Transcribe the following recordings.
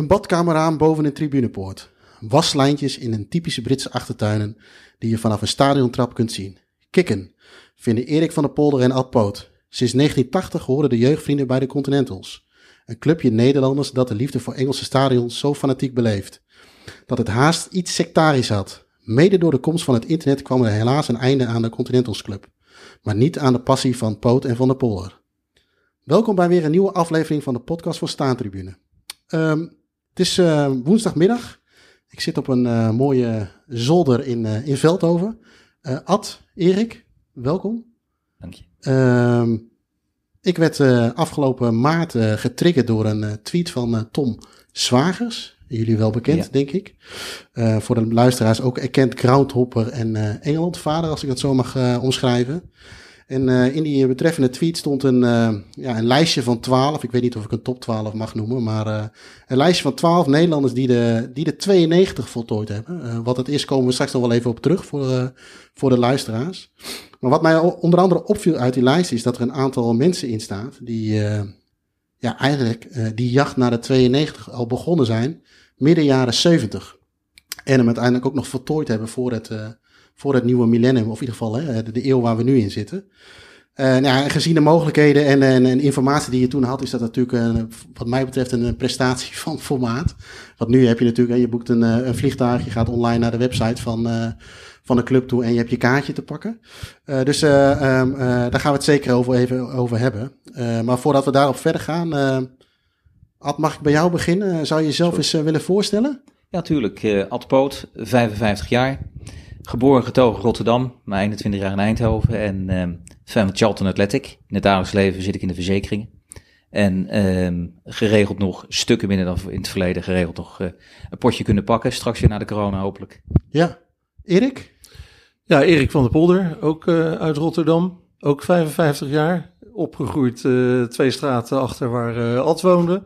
Een badkamerraam boven een tribunepoort. Waslijntjes in een typische Britse achtertuinen die je vanaf een stadiontrap kunt zien. Kikken vinden Erik van der Polder en Ad Poot. Sinds 1980 horen de jeugdvrienden bij de Continentals. Een clubje Nederlanders dat de liefde voor Engelse stadions zo fanatiek beleeft. Dat het haast iets sectarisch had. Mede door de komst van het internet kwam er helaas een einde aan de Continentals Club. Maar niet aan de passie van Poot en van der Polder. Welkom bij weer een nieuwe aflevering van de podcast van Staantribune. Ehm, het is eh, woensdagmiddag. Ik zit op een eh, mooie zolder in, eh, in Veldhoven. Ad, Erik, welkom. Dank je. Ehm, ik werd afgelopen maart getriggerd door een tweet van Tom Zwagers. Jullie wel bekend, Ja. denk ik. Voor de luisteraars ook erkend groundhopper en Engelandvader, als ik dat zo mag omschrijven. En eh, in die betreffende tweet stond een, eh, ja, een lijstje van 12. Ik weet niet of ik een top 12 mag noemen, maar eh, een lijstje van 12 Nederlanders die de, die de 92 voltooid hebben. Eh, wat het is, komen we straks nog wel even op terug voor, eh, voor de luisteraars. Maar wat mij onder andere opviel uit die lijst is dat er een aantal mensen in staat die eh, ja, eigenlijk eh, die jacht naar de 92 al begonnen zijn, midden jaren 70. En hem uiteindelijk ook nog voltooid hebben voor het, eh, voor het nieuwe millennium, of in ieder geval hè, de, de eeuw waar we nu in zitten. Eh, nou ja, en gezien de mogelijkheden en, en, en informatie die je toen had, is dat natuurlijk een, wat mij betreft een, prestatie van formaat. Want nu heb je natuurlijk, hè, je boekt een, eh, een vliegtuig, je gaat online naar de website van, eh, van de club toe en je hebt je kaartje te pakken. Eh, dus eh, ehm, eh, daar gaan we het zeker over, even over hebben. Maar voordat we daarop verder gaan, Ad, mag ik bij jou beginnen? Zou je jezelf eens willen voorstellen? Ja, tuurlijk. Ad Poot, 55 jaar. Geboren getogen Rotterdam, maar 21 jaar in Eindhoven. En ehm fan van Charlton Athletic. In het dagelijks leven zit ik in de verzekeringen. En ehm geregeld nog, stukken minder dan in het verleden, geregeld nog eh, een potje kunnen pakken. Straks weer na de corona hopelijk. Ja. Erik? Ja, Erik van der Polder, ook eh, uit Rotterdam. Ook 55 jaar. Opgegroeid eh, twee straten achter waar eh Ad woonde.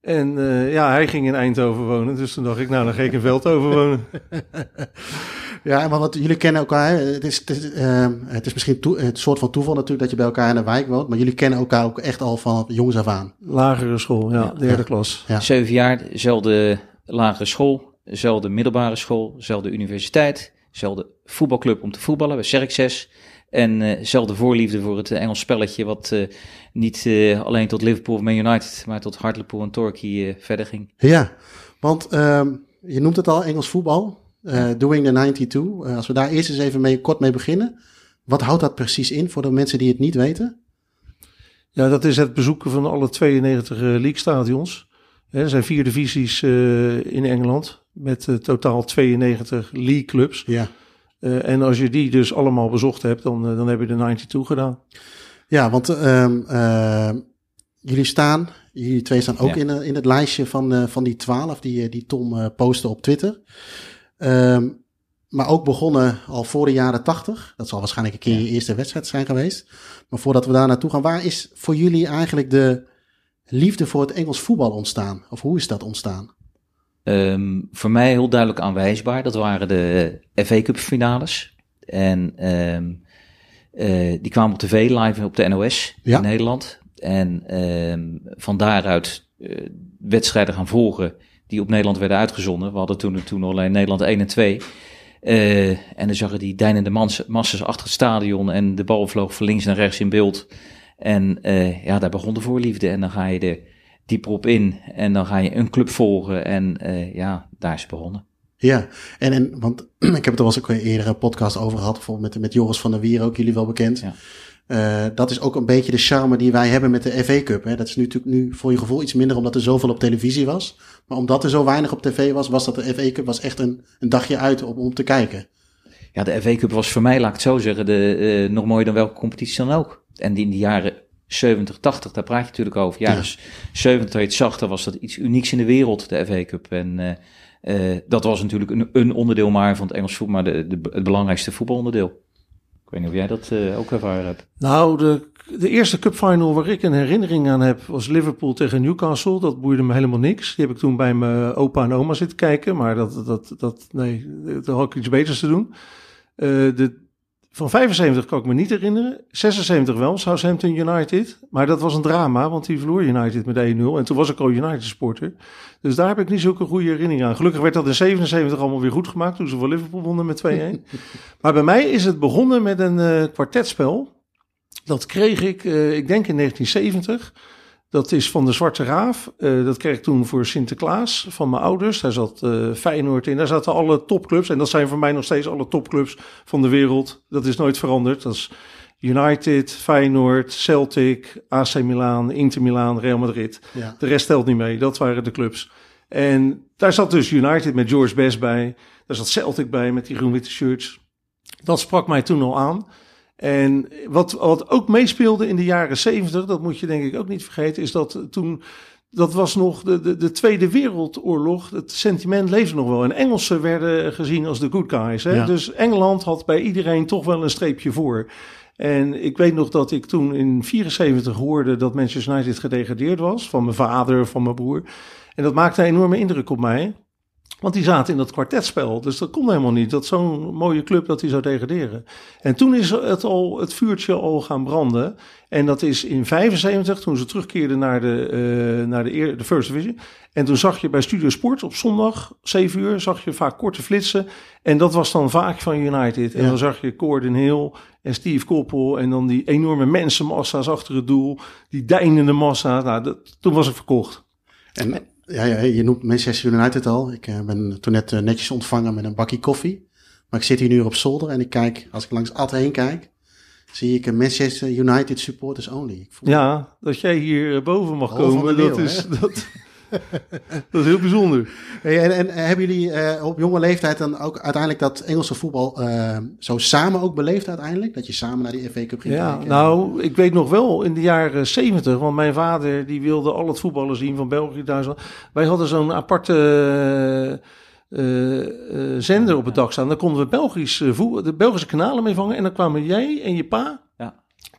En eh, ja, hij ging in Eindhoven wonen. Dus toen dacht ik, nou, dan ga ik in Veldhoven wonen. Ja, maar wat jullie kennen elkaar. hè? Het is, het is, ehm, het is misschien toe, het soort van toeval natuurlijk dat je bij elkaar in de wijk woont. Maar jullie kennen elkaar ook echt al van jongs af aan. Lagere school, ja, derde Ja. klas. Ja. Zeven jaar, dezelfde lagere school, dezelfde middelbare school, dezelfde universiteit, dezelfde voetbalclub om te voetballen bij Serk En eh, dezelfde voorliefde voor het Engels spelletje, wat eh, niet eh, alleen tot Liverpool of Man United, maar tot Hartlepool en Torquay eh, verder ging. Ja, want ehm, je noemt het al Engels voetbal. Eh, Doing the 92. Eh, als we daar eerst eens even mee, kort mee beginnen. Wat houdt dat precies in voor de mensen die het niet weten? Ja, dat is het bezoeken van alle 92 eh, league-stadions. Hè, Er zijn vier divisies in Engeland met totaal 92 league-clubs. Ja. Eh, en als je die dus allemaal bezocht hebt, dan, dan heb je de 92 gedaan. Ja, want ehm, ehm, jullie staan, jullie twee staan ook Ja. in, in het lijstje van, van die twaalf die, die Tom postte op Twitter. Ehm, maar ook begonnen al voor de jaren tachtig. Dat zal waarschijnlijk een keer je eerste wedstrijd zijn geweest. Maar voordat we daar naartoe gaan, waar is voor jullie eigenlijk de liefde voor het Engels voetbal ontstaan? Of hoe is dat ontstaan? Ehm, voor mij heel duidelijk aanwijsbaar, dat waren de FA Cup finales. En ehm, eh, die kwamen op tv live op de NOS Ja. in Nederland. En van daaruit eh, wedstrijden gaan volgen die op Nederland werden uitgezonden. We hadden toen, toen alleen Nederland 1 en 2. Eh, en dan zag je die deinende mans- massa's achter het stadion en de bal vloog van links naar rechts in beeld. En eh, ja, daar begon de voorliefde. En dan ga je er dieper op in en dan ga je een club volgen. En eh, ja, daar is het begonnen. Ja, en, en want ik heb het er eens ook een eerdere podcast over gehad, bijvoorbeeld met, met Joris van der Wier, ook jullie wel bekend. Ja. Eh, dat is ook een beetje de charme die wij hebben met de FA Cup. Hè. Dat is nu natuurlijk nu voor je gevoel iets minder omdat er zoveel op televisie was. Maar omdat er zo weinig op tv was, was dat de FA Cup was echt een, een dagje uit om, om te kijken. Ja, de FA Cup was voor mij, laat ik het zo zeggen, de, eh, nog mooier dan welke competitie dan ook. En die in de jaren 70, 80, daar praat je natuurlijk over. Jaren 70, toen je het zag, dan was dat iets unieks in de wereld, de FA Cup. En eh, dat was natuurlijk een, een onderdeel maar van het Engels voetbal, maar de, de, het belangrijkste voetbalonderdeel. Weet niet of jij dat eh, ook ervaren hebt. Nou, de, de eerste cupfinal waar ik een herinnering aan heb, was Liverpool tegen Newcastle. Dat boeide me helemaal niks. Die heb ik toen bij mijn opa en oma zitten kijken. Maar dat, dat, dat, nee, daar had ik iets beters te doen. Eh, de van 75 kan ik me niet herinneren. 76 wel, Southampton United. Maar dat was een drama, want die verloor United met 1-0. En toen was ik al United supporter. Dus daar heb ik niet zulke goede herinneringen aan. Gelukkig werd dat in 77 allemaal weer goed gemaakt. Toen ze voor Liverpool wonnen met 2-1. maar bij mij is het begonnen met een uh, kwartetspel. Dat kreeg ik, uh, ik denk in 1970. Dat is van de Zwarte Raaf. Uh, dat kreeg ik toen voor Sinterklaas van mijn ouders. Daar zat uh, Feyenoord in. Daar zaten alle topclubs. En dat zijn voor mij nog steeds alle topclubs van de wereld. Dat is nooit veranderd. Dat is United, Feyenoord, Celtic, AC Milan, Inter Milan, Real Madrid. Ja. De rest telt niet mee. Dat waren de clubs. En daar zat dus United met George Best bij. Daar zat Celtic bij met die groen-witte shirts. Dat sprak mij toen al aan. En wat, wat ook meespeelde in de jaren zeventig, dat moet je denk ik ook niet vergeten, is dat toen dat was nog de, de, de, Tweede Wereldoorlog. Het sentiment leefde nog wel. En Engelsen werden gezien als de good guys. Hè? Dus Engeland had bij iedereen toch wel een streepje voor. En ik weet nog dat ik toen in 74 hoorde dat Manchester United gedegradeerd was. Van mijn vader, van mijn broer. En dat maakte een enorme indruk op mij. Want die zaten in dat kwartetspel. Dus dat kon helemaal niet. Dat zo'n mooie club dat die zou degraderen. En toen is het, al, het vuurtje al gaan branden. En dat is in 75, toen ze terugkeerden naar de, uh, naar de, de First Division. En toen zag je bij Studio Sport op zondag, 7 uur, zag je vaak korte flitsen. En dat was dan vaak van United. En dan zag je Gordon Hill en Steve Koppel. En dan die enorme mensenmassa's achter het doel. Die deinende massa. Nou, dat, toen was het verkocht. En ja, ja, je noemt Manchester United al. Ik uh, ben toen net uh, netjes ontvangen met een bakje koffie. Maar ik zit hier nu op zolder en ik kijk, als ik langs Ad heen kijk, zie ik een Manchester United supporters only. Ik voel ja, dat jij hier eh, boven mag komen, dat is... Dat... dat is heel bijzonder. En, en, hebben jullie uh, op jonge leeftijd dan ook uiteindelijk dat Engelse voetbal uh, zo samen ook beleefd uiteindelijk? Dat je samen naar die FA Cup ging ja, kijken? Nou, ik weet nog wel in de jaren zeventig, want mijn vader die wilde al het voetballen zien van België, Duitsland. Wij hadden zo'n aparte... Uh, zender op het dak staan. Daar konden we Belgisch, de Belgische kanalen mee vangen. En dan kwamen jij en je pa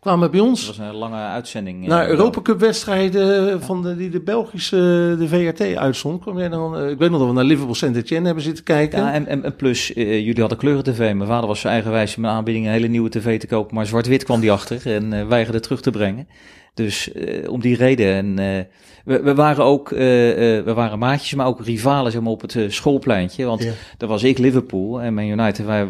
kwamen bij ons. Dat was een lange uitzending. Naar Europa Cup wedstrijden van de, die de Belgische, de VRT uitzond. Kwam jij dan, eh, ik weet nog dat we naar Liverpool Saint Etienne hebben zitten kijken. Ja, en, en, plus, uh, jullie hadden kleuren tv. Mijn vader was zijn eigenwijs met aanbieding een hele nieuwe tv te kopen. Maar zwart-wit kwam die achter en uh, weigerde terug te brengen. Dus uh, om die reden. En, uh, we, we, waren ook, uh, we waren maatjes, maar ook rivalen zeg maar, op het schoolpleintje. Want ja. daar was ik Liverpool en mijn United, wij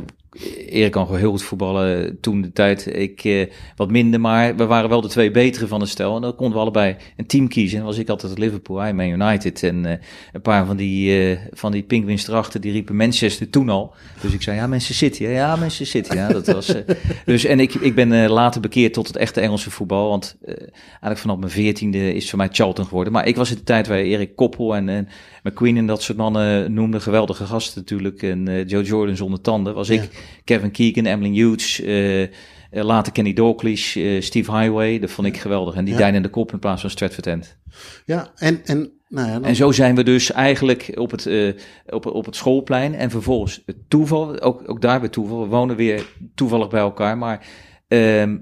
Erik kan gewoon heel goed voetballen toen de tijd. Ik uh, wat minder, maar we waren wel de twee betere van het stel. En dan konden we allebei een team kiezen. En was ik altijd Liverpool, hij Man United. En uh, een paar van die, uh, van die erachter, die riepen Manchester toen al. Dus ik zei, ja, Manchester City. Ja, Manchester City. Ja, dat was, dus, en ik, ik ben later bekeerd tot het echte Engelse voetbal. Want eigenlijk vanaf mijn veertiende is voor mij Charlton geworden. Maar ik was in de tijd waar Erik Koppel en, en McQueen en dat soort mannen noemden. Geweldige gasten natuurlijk. En Joe Jordan zonder tanden. Was ik Kevin Keegan, Emily Hughes, uh, later Kenny Dalglish, uh, Steve Highway. Dat vond ik geweldig. En die ja. in de kop in plaats van Stratford End. Ja, en... en nou ja, dan... En zo zijn we dus eigenlijk op het, uh, op, op het schoolplein. En vervolgens het toeval, ook, ook daar weer toeval. We wonen weer toevallig bij elkaar. Maar uh,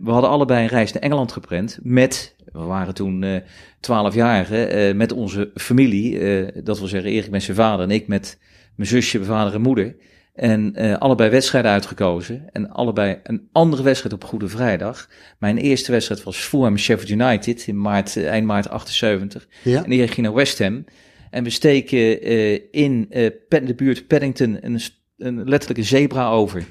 we hadden allebei een reis naar Engeland gepland. Met, we waren toen uh, met onze familie. dat wil zeggen Erik met zijn vader en ik met mijn zusje, mijn vader en moeder. En uh, allebei wedstrijden uitgekozen. En allebei een andere wedstrijd op Goede Vrijdag. Mijn eerste wedstrijd was Fulham Sheffield United in maart, uh, eind maart 78. Ja. En Erik ging naar West Ham. En we steken uh, in de buurt Paddington een, een, letterlijk een zebra over.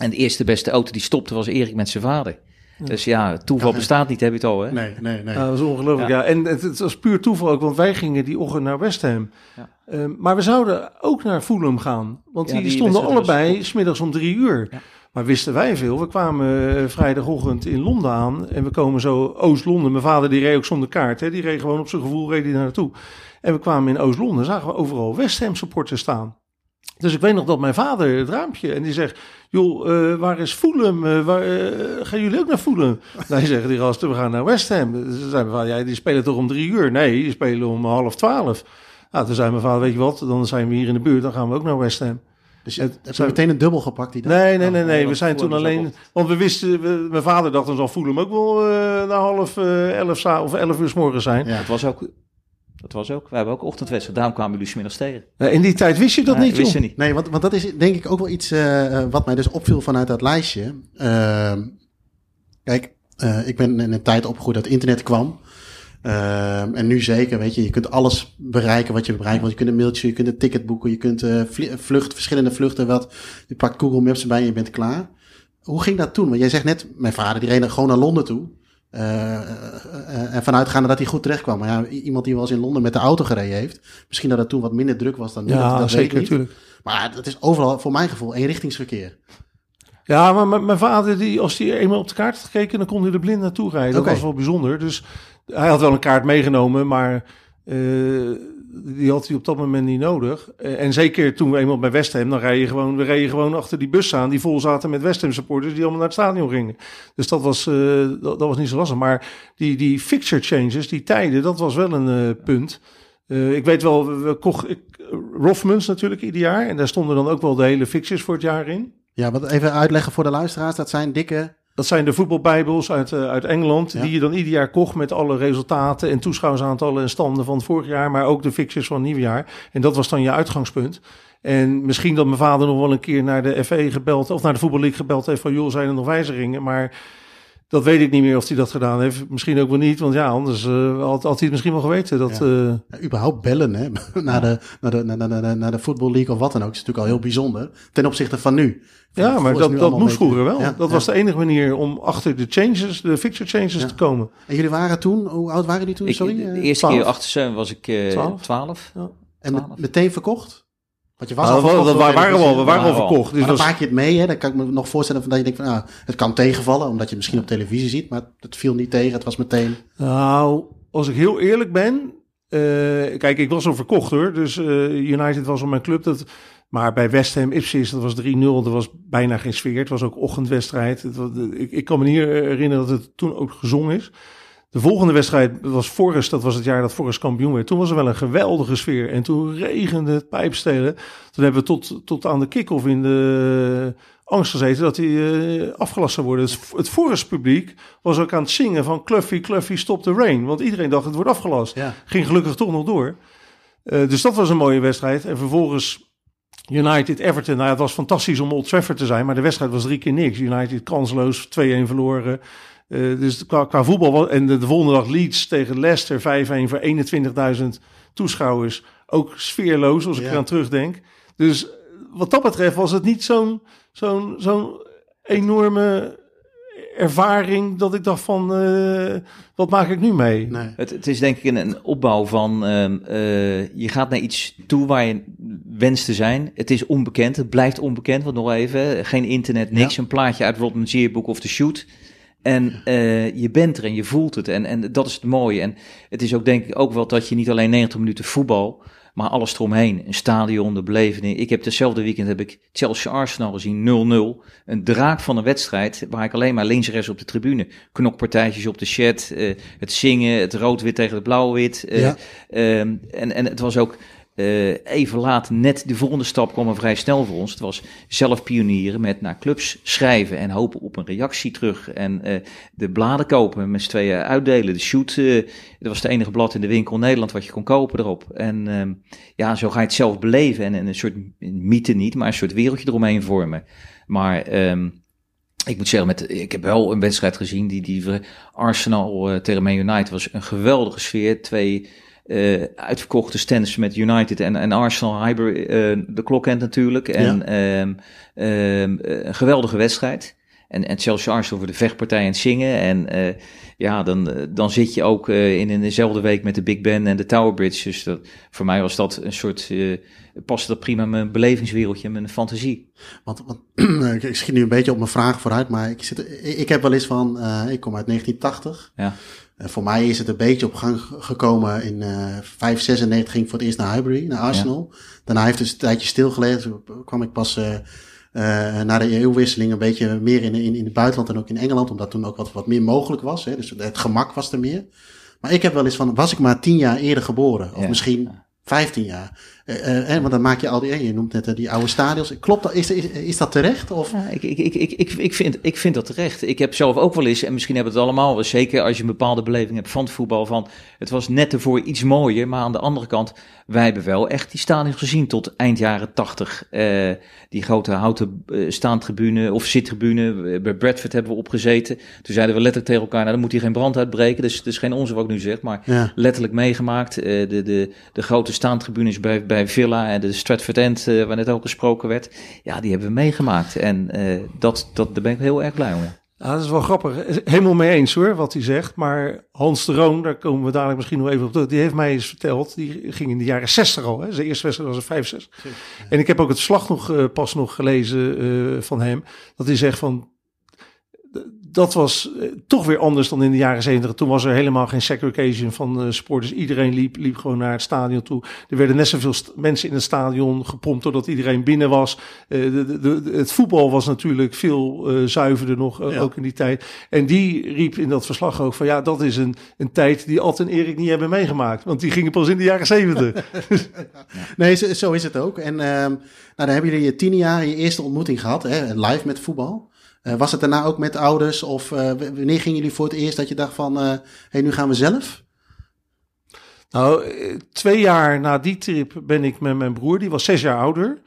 En de eerste beste auto die stopte was Erik met zijn vader. Dus ja, toeval bestaat niet, heb je het al, hè? Nee, nee, nee. dat is ongelooflijk, ja. ja. En het, het, was puur toeval ook, want wij gingen die ochtend naar West Ham. Ja. Uh, maar we zouden ook naar Fulham gaan, want die, die, stonden allebei was... smiddags om drie uur. Maar wisten wij veel. We kwamen uh, vrijdagochtend in Londen aan en we komen zo Oost-Londen. Mijn vader die reed ook zonder kaart, hè? die reed gewoon op zijn gevoel reed hij naartoe. En we kwamen in Oost-Londen, zagen we overal West Ham supporters staan. Dus ik weet nog dat mijn vader het raampje en die zegt: Joh, uh, waar is Fulham? Uh, waar, uh, gaan jullie ook naar Fulham? nee, zeggen die gasten: We gaan naar West Ham. Ze zijn van: Ja, die spelen toch om drie uur? Nee, die spelen om half twaalf. Nou, toen zei mijn vader: Weet je wat, dan zijn we hier in de buurt, dan gaan we ook naar West Ham. Dus je hebt meteen een dubbel gepakt die dag? Nee, nee, nee, nee. we zijn toen alleen... Want we wisten... We, mijn vader dacht, dan zal Fulham ook wel uh, na half uh, elf of elf uur s morgen zijn. Ja. Het was ook Dat was ook. We hebben ook ochtendwedstrijd. Daarom kwamen jullie smiddags tegen. Eh, in die tijd wist je dat Ja, niet, wist je niet. Nee, want, want dat is denk ik ook wel iets eh, eh, wat mij dus opviel vanuit dat lijstje. Ehm, kijk, eh, ik ben in een tijd opgegroeid dat internet kwam. Ehm, en nu zeker, weet je, je kunt alles bereiken wat je bereikt. Want je kunt een mailtje, je kunt een ticket boeken, je kunt vlucht, verschillende vluchten, wat. Je pakt Google Maps erbij en je bent klaar. Hoe ging dat toen? Want jij zegt net, mijn vader die reed gewoon naar Londen toe. Eh, eh, eh, en vanuitgaande dat hij goed terecht kwam. Maar ja, iemand die wel eens in Londen met de auto gereden heeft. Misschien dat het toen wat minder druk was dan nu. dat, Ja, dat zeker, natuurlijk. Maar het is overal, voor mijn gevoel, eenrichtingsverkeer. Ja, maar mijn- mijn vader, die, als hij eenmaal op de kaart had gekeken, dan kon hij er blind naartoe rijden. Dat was wel bijzonder. Dus hij had wel een kaart meegenomen, maar eh, die had hij op dat moment niet nodig. Eh, en zeker toen we eenmaal bij West Ham, dan rij je gewoon, we reden gewoon achter die bus aan die vol zaten met West Ham supporters die allemaal naar het stadion gingen. Dus dat was, eh, dat, was niet zo lastig. Maar die, die fixture changes, die tijden, dat was wel een eh, punt. Ik weet wel, we, we kocht ik, Rothmans natuurlijk ieder jaar. En daar stonden dan ook wel de hele fixtures voor het jaar in. Ja, wat even uitleggen voor de luisteraars. Dat zijn dikke... Dat zijn de voetbalbijbels uit, eh, uit Engeland, Ja. die je dan ieder jaar kocht met alle resultaten en toeschouwersaantallen en standen van het vorig jaar, maar ook de fixtures van het nieuwe jaar. En dat was dan je uitgangspunt. En misschien dat mijn vader nog wel een keer naar de FE gebeld, of naar de voetballeague gebeld heeft van, joh, zijn er nog wijzigingen? Maar dat weet ik niet meer of hij dat gedaan heeft. Misschien ook wel niet, want ja, anders eh, had, had hij het misschien wel geweten. Dat, Ja. eh, Ja, überhaupt bellen hè, naar, de, naar, de, naar, naar, naar, naar de Football League of wat dan ook. is natuurlijk al heel bijzonder. Ten opzichte van nu. ja, maar dat, dat moest vroeger wel. Ja, dat ja. was de enige manier om achter de changes, de fixture changes Ja. te komen. En jullie waren toen, hoe oud waren jullie toen? Ik, Sorry. de eh? eerste 12. keer achter zijn was ik eh Twaalf. 12. en met- 12. meteen verkocht? Want je was Nou, al dat, verkocht. dat waren we al, we waren al al. verkocht. Dus Maar dan was- maak je het mee, hè? Dan kan ik me nog voorstellen van dat je denkt van, nou, het kan tegenvallen, omdat je het misschien op televisie ziet, maar het viel niet tegen. Het was meteen. Nou, als ik heel eerlijk ben. eh, kijk, ik was al verkocht hoor. Dus eh, United was al mijn club. Dat, maar bij West Ham Ipswich, dat was 3-0. Er was bijna geen sfeer. Het was ook ochtendwedstrijd. Het was- ik, ik kan me niet herinneren dat het toen ook gezongen is. De volgende wedstrijd was Forest. Dat was het jaar dat Forest kampioen werd. Toen was er wel een geweldige sfeer. En toen regende het pijpstelen. Toen hebben we tot, tot aan de kick-off in de angst gezeten dat hij eh, afgelast zou worden. Dus het Forest publiek was ook aan het zingen van Cluffy, Cluffy, stop the rain. Want iedereen dacht het wordt afgelast. Ja. Ging gelukkig toch nog door. Eh, dus dat was een mooie wedstrijd. En vervolgens United Everton. Nou, het was fantastisch om Old Trafford te zijn, maar de wedstrijd was drie keer niks. United kansloos, 2-1 verloren. Eh, dus qua, qua voetbal en de, de volgende dag Leeds tegen Leicester 5-1 voor 21.000 toeschouwers. Ook sfeerloos als ik Ja. eraan terugdenk. Dus wat dat betreft was het niet zo'n zo'n zo'n enorme ervaring dat ik dacht van eh, wat maak ik nu mee? Nee. Het, het is denk ik een, een opbouw van ehm, eh, je gaat naar iets toe waar je wenst te zijn. Het is onbekend, het blijft onbekend, want nog even, geen internet, niks, een plaatje uit Rodman Yearbook of The Shoot. En eh, je bent er en je voelt het en, en dat is het mooie. En het is ook denk ik ook wel dat je niet alleen 90 minuten voetbal, maar alles eromheen. Een stadion, de beleving. Ik heb hetzelfde weekend heb ik Chelsea Arsenal gezien, 0-0. Een draak van een wedstrijd waar ik alleen maar links en rechts op de tribune. Knokpartijtjes op de chat, eh, het zingen, het rood-wit tegen het blauw-wit. eh, Ja. ehm, en, en het was ook eh, even laat, net de volgende stap kwam er vrij snel voor ons. Het was zelf pionieren met naar clubs schrijven en hopen op een reactie terug. En eh, de bladen kopen, met z'n tweeën uitdelen. De shoot, eh, dat was het enige blad in de winkel in Nederland wat je kon kopen erop. En ehm, ja, zo ga je het zelf beleven en, en een soort mythe niet, maar een soort wereldje eromheen vormen. Maar ehm, ik moet zeggen, met, ik heb wel een wedstrijd gezien, die, die Arsenal tegen Man United was een geweldige sfeer. Twee eh, uitverkochte stands met United en, en Arsenal, Hyber, eh, de klokkend natuurlijk. En ehm, ehm, eh, een geweldige wedstrijd. En, en Chelsea Arsenal voor de vechtpartij en het zingen. En eh, ja, dan, dan zit je ook eh, in, in dezelfde week met de Big Ben en de Tower Bridge. Dus dat, voor mij was dat een soort, eh paste dat prima mijn belevingswereldje, mijn fantasie. Want, want ik- schiet nu een beetje op mijn vraag vooruit, maar ik, zit, ik, ik heb wel eens van, eh, ik kom uit 1980. Ja. Eh, voor mij is het een beetje op gang gekomen in eh 5, 96 ging ik voor het eerst naar Highbury, naar Arsenal. Daarna heeft het een tijdje stilgelegen. Toen kwam ik pas eh na de eeuwwisseling een beetje meer in, in, in het buitenland en ook in Engeland, omdat toen ook wat, wat meer mogelijk was. Hè? Dus het gemak was er meer. Maar ik heb wel eens van, was ik maar tien jaar eerder geboren? Of Ja. misschien 15 jaar. Uh, uh, want dan maak je al die, je noemt net uh, die oude stadions. Klopt dat? Is, is, is dat terecht? Of? Ja, ik, ik, ik, ik, ik, vind, ik vind dat terecht. Ik heb zelf ook wel eens, en misschien hebben we het allemaal zeker als je een bepaalde beleving hebt van het voetbal, van het was net ervoor iets mooier, maar aan de andere kant, wij hebben wel echt die stadions gezien tot eind jaren 80. die grote houten staantribune of zittribune, bij Bradford hebben we opgezeten. Toen zeiden we letterlijk tegen elkaar, nou dan moet hier geen brand uitbreken. Dus het is geen onzin wat ik nu zeg, maar ja. letterlijk meegemaakt. de, de, de grote staantribunes bij, bij Villa en de Stratford End, uh, waar net ook gesproken werd. Ja, die hebben we meegemaakt. En uh, dat, dat, daar ben ik heel erg blij om. Ja, dat is wel grappig. Helemaal mee eens hoor, wat hij zegt. Maar Hans de Roon, daar komen we dadelijk misschien nog even op terug. Die heeft mij eens verteld, die ging in de jaren 60 al. Hè. Zijn eerste wedstrijd was een 65. En ik heb ook het slag nog uh, pas nog gelezen uh, van hem. Dat hij zegt van, dat was eh, toch weer anders dan in de jaren zeventig. Toen was er helemaal geen segregation van uh, sporters. Iedereen liep, liep gewoon naar het stadion toe. Er werden net zoveel mensen in het stadion gepompt doordat iedereen binnen was. Uh, de, de, het voetbal was natuurlijk veel zuiverder nog, ook in die tijd. En die riep in dat verslag ook van ja, dat is een, een tijd die Alt en Erik niet hebben meegemaakt. Want die gingen pas in de jaren zeventig. nee, zo, zo, is het ook. En uh, nou, dan hebben jullie je tien jaar je eerste ontmoeting gehad, hè, live met voetbal. Uh, was het daarna ook met ouders? Of uh, wanneer gingen jullie voor het eerst dat je dacht van, hé, uh, hey, nu gaan we zelf? Nou, twee jaar na die trip ben ik met mijn broer, die was zes jaar ouder.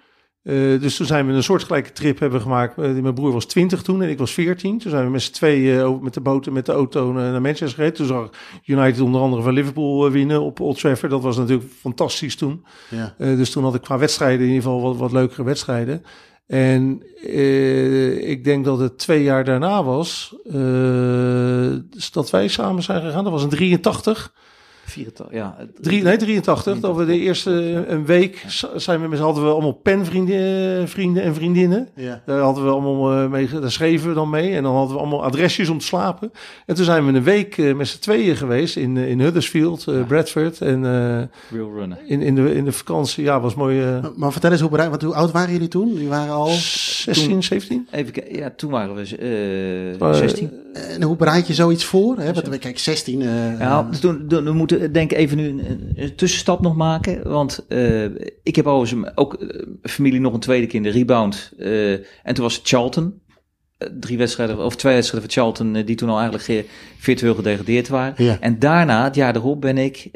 dus toen zijn we een soortgelijke trip hebben gemaakt. mijn broer was twintig toen en ik was veertien. Toen zijn we met z'n tweeën met de boot en met de auto naar Manchester gereden. Toen zag United onder andere van Liverpool winnen op Old Trafford. Dat was natuurlijk fantastisch toen. Ja. dus toen had ik qua wedstrijden in ieder geval wat, wat leukere wedstrijden. En uh, ik denk dat het twee jaar daarna was uh, dat wij samen zijn gegaan. Dat was in 83. 84, ja. Drie, nee, 83. Dat we de eerste een week zijn we met hadden we allemaal penvrienden vrienden en vriendinnen. Ja. Daar hadden we allemaal eh, mee, daar schreven we dan mee. En dan hadden we allemaal adresjes om te slapen. En toen zijn we een week uh, met z'n tweeën geweest in, in Huddersfield, uh, ja. Bradford. En in, in, de, in de vakantie, ja, was mooi. Maar, maar, vertel eens hoe bereid, want hoe oud waren jullie toen? Jullie waren al 16, toen, 17? Even ja, toen waren we 16. En hoe bereid je zoiets voor? Hè? Want, kijk, 16. ja, dus toen, toen, we moeten denk even nu een, een, tussenstap nog maken. Want uh, ik heb overigens ook uh, familie nog een tweede keer in de rebound. Uh, en toen was het Charlton. drie wedstrijden, of twee wedstrijden van Charlton, die toen al eigenlijk virtueel gedegradeerd waren. Ja. En daarna, het jaar erop, ben ik,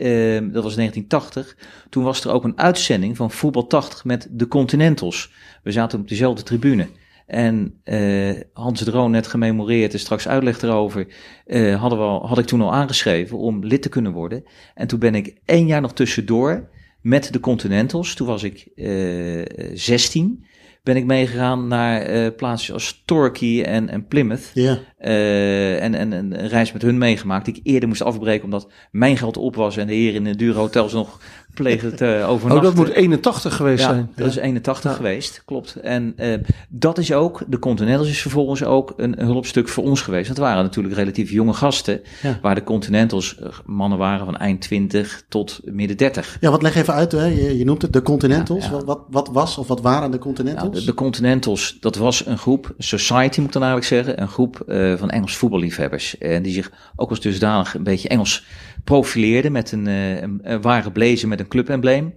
dat was 1980. Toen was er ook een uitzending van Voetbal 80 met de Continentals. We zaten op dezelfde tribune. En uh, Hans Droon net gememoreerd en straks uitleg erover, uh, hadden we al, had ik toen al aangeschreven om lid te kunnen worden. En toen ben ik één jaar nog tussendoor met de Continentals, toen was ik uh, 16, ben ik meegegaan naar plaatsen als Torquay en, en Plymouth. Ja. En, en, en, een reis met hun meegemaakt die ik eerder moest afbreken omdat mijn geld op was en de heer in de dure hotels nog pleegde te uh, overnachten. Oh, dat moet 81 geweest ja, zijn. dat is 81 ja. geweest, klopt. En uh, dat is ook, de Continentals is vervolgens ook een, hulpstuk voor ons geweest. Dat waren natuurlijk relatief jonge gasten, waar de Continentals mannen waren van eind 20 tot midden 30. Ja, wat leg even uit, hè? Je, je noemt het de Continentals. Wat, wat, wat, was of wat waren de Continentals? de, de, Continentals, dat was een groep, society moet ik dan eigenlijk zeggen, een groep uh, van Engels voetballiefhebbers. En die zich ook als dusdanig een beetje Engels profileerde met een, een, een ware blazer met een clubembleem.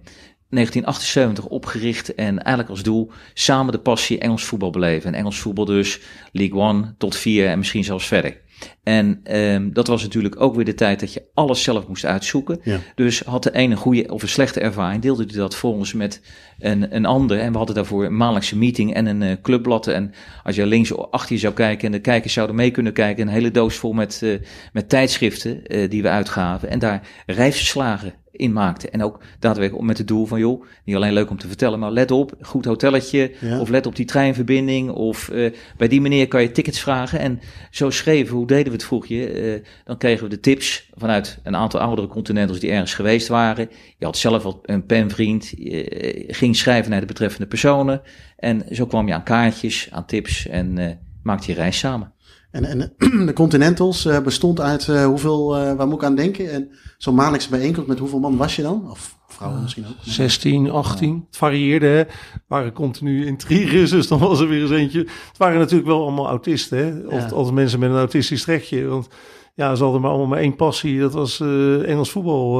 1978 opgericht en eigenlijk als doel samen de passie Engels voetbal beleven. En Engels voetbal dus League One tot vier en misschien zelfs verder. En um, dat was natuurlijk ook weer de tijd dat je alles zelf moest uitzoeken. Ja. Dus had de ene een goede of een slechte ervaring, deelde hij dat volgens met een, een ander. En we hadden daarvoor een maandelijkse meeting en een uh, clubblad. En als je links achter je zou kijken en de kijkers zouden mee kunnen kijken, een hele doos vol met, uh, met tijdschriften uh, die we uitgaven. En daar rijfverslagen in maakte. En ook daadwerkelijk met het doel van, joh, niet alleen leuk om te vertellen, maar let op, goed hotelletje, ja. of let op die treinverbinding, of uh, bij die manier kan je tickets vragen. En zo schreven, hoe deden we het vroeg je? Uh, dan kregen we de tips vanuit een aantal oudere continentals die ergens geweest waren. Je had zelf al een penvriend, je ging schrijven naar de betreffende personen. En zo kwam je aan kaartjes, aan tips en maakte je reis samen. En, en de Continentals uh, bestond uit uh, hoeveel, uh, waar moet ik aan denken? En zo'n maandelijkse bijeenkomst, met hoeveel man was je dan? Of vrouwen misschien ook? 16, 18. Het varieerde, hè. waren continu intriges, dus dan was er weer eens eentje. Het waren natuurlijk wel allemaal autisten, hè. Of, ja. Als mensen met een autistisch trekje. Want ja, ze hadden maar allemaal maar één passie. Dat was Engels voetbal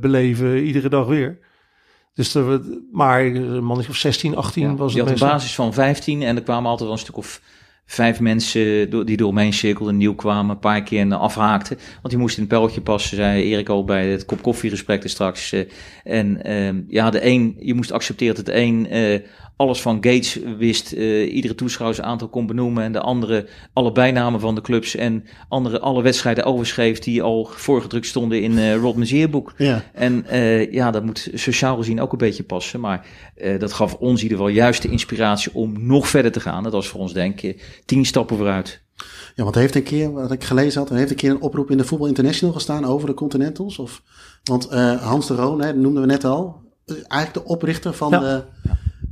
beleven, iedere dag weer. Dus er, maar een mannetje of 16, 18 Ja, was je het had een basis van 15 en er kwamen altijd wel een stuk of vijf mensen die door me heen cirkelden, nieuw kwamen, een paar keer en afhaakten. Want die moesten in het pijltje passen, zei Erik al bij het kop koffiegesprek er straks. eh, en ehm, ja, de een, je moest accepteren dat de een eh, alles van Gates wist, eh, iedere toeschouwers aantal kon benoemen en de andere alle bijnamen van de clubs en andere alle wedstrijden overschreef die al voorgedrukt stonden in eh Rodman's Yearbook. Ja. En eh, ja, dat moet sociaal gezien ook een beetje passen. Maar eh, dat gaf ons in ieder geval juist de inspiratie om nog verder te gaan. Dat was voor ons denk ik tien stappen vooruit. Ja, want heeft een keer, wat ik gelezen had, er heeft een keer een oproep in de Voetbal International gestaan over de Continentals. Of, want eh, Hans de Roon, hè, dat noemden we net al, eigenlijk de oprichter van, Ja. de,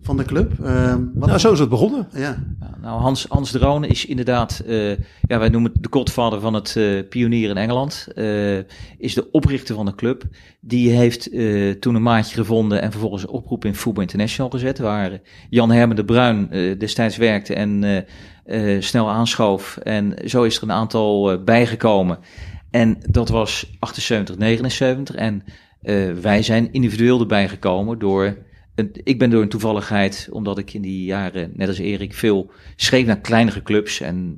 van de club. Eh, wat Nou, zo is het begonnen. Ja, nou, Hans, Hans de Roon is inderdaad, eh, ja, wij noemen het de godvader van het eh, pionier in Engeland. eh, is de oprichter van de club. Die heeft eh, toen een maatje gevonden en vervolgens een oproep in Football International gezet. Waar Jan Hermen de Bruin destijds werkte en eh, eh, snel aanschoof. En zo is er een aantal bijgekomen. En dat was 78, 79. En eh, wij zijn individueel erbij gekomen door ik ben door een toevalligheid, omdat ik in die jaren, net als Erik, veel schreef naar kleinere clubs. En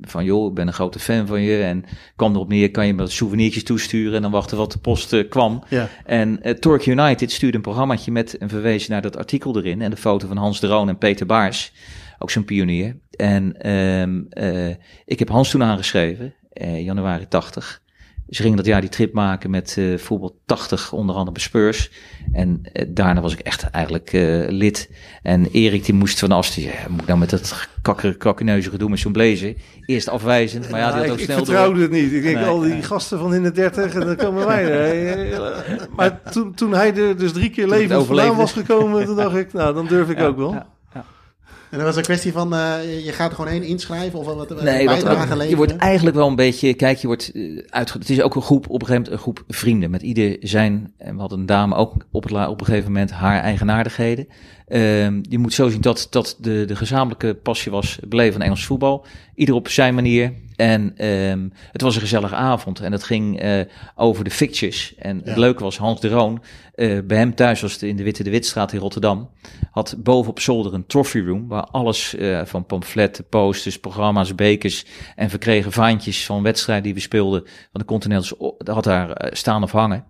van joh, ik ben een grote fan van je. En kwam erop neer, kan je me souvenirtjes toesturen en dan wachten wat de post eh, kwam. ja. En eh Torque United stuurde een programmaatje met een verwezen naar dat artikel erin. En de foto van Hans de Roon en Peter Baars, ook zo'n pionier. En ehm eh ik heb Hans toen aangeschreven, januari 80. Ze gingen dat jaar die trip maken met eh voetbal 80, onder andere bij Spurs. En eh, daarna was ik echt eigenlijk eh, lid. En Erik die moest vanaf, die, ja, moet ik nou met dat kakker, kakkeneuzige gedoe met zo'n blazer. Eerst afwijzend, maar ja, die Nou, had ook ik, ik snel door. vertrouwde het niet. Ik denk, Nee, al die gasten van in de dertig en dan komen wij er. Maar toen, toen hij er dus drie keer levend vandaan was gekomen, toen dacht ik, nou, dan durf ik ook wel. En dat was een kwestie van, eh, je gaat er gewoon heen inschrijven of wat Nee, wat, bijdrage je leveren? wordt eigenlijk wel een beetje, kijk, je wordt uh, uitge... Het is ook een groep, op een gegeven moment een groep vrienden. Met ieder zijn, en we hadden een dame ook op, het, op een gegeven moment haar eigenaardigheden. Ehm, je moet zo zien dat, dat de, de gezamenlijke passie was beleven van Engels voetbal. Ieder op zijn manier. En ehm, het was een gezellige avond. En het ging eh, over de fixtures. En het leuke was, Hans de Roon, eh, bij hem thuis was het in de Witte de Witstraat in Rotterdam. Had boven op zolder een trophy room. Waar alles eh, van pamfletten, posters, programma's, bekers en verkregen vaantjes van wedstrijden die we speelden. Van de Continentals, had daar staan of hangen.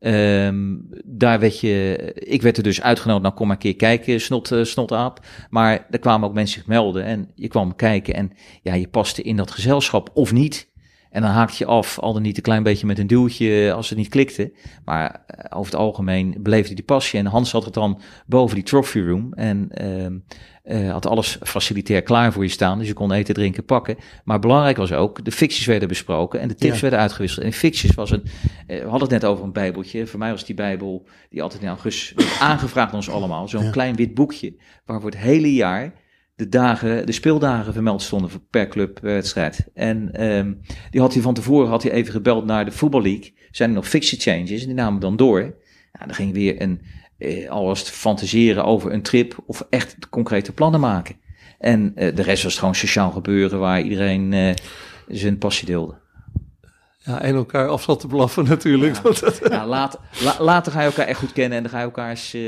Ehm, daar werd je, ik werd er dus uitgenodigd, nou kom maar een keer kijken, snot, eh, snotaap. Maar er kwamen ook mensen zich melden en je kwam kijken en ja, je paste in dat gezelschap of niet. En dan haakte je af, al dan niet een klein beetje met een duwtje als het niet klikte. Maar eh, over het algemeen beleefde die passie. En Hans had het dan boven die trophy room. En ehm, eh, had alles facilitair klaar voor je staan. Dus je kon eten, drinken, pakken. Maar belangrijk was ook, de ficties werden besproken en de tips Ja. werden uitgewisseld. En ficties was een, eh, we hadden het net over een bijbeltje. Voor mij was die bijbel, die altijd in augustus werd aangevraagd aan ons allemaal. Zo'n Ja. klein wit boekje, waar voor het hele jaar de dagen, de speeldagen vermeld stonden per club, per wedstrijd. En ehm, die had hij van tevoren had hij even gebeld naar de Football League. Zijn er nog fixture changes? En die namen dan door. Ja, dan ging weer een, eh, alvast fantaseren over een trip of echt concrete plannen maken. En eh, de rest was gewoon sociaal gebeuren waar iedereen eh, zijn passie deelde. Ja, en elkaar af zat te blaffen natuurlijk. Ja. Want dat- Ja, later, la- later ga je elkaar echt goed kennen en dan ga je elkaar eens... eh,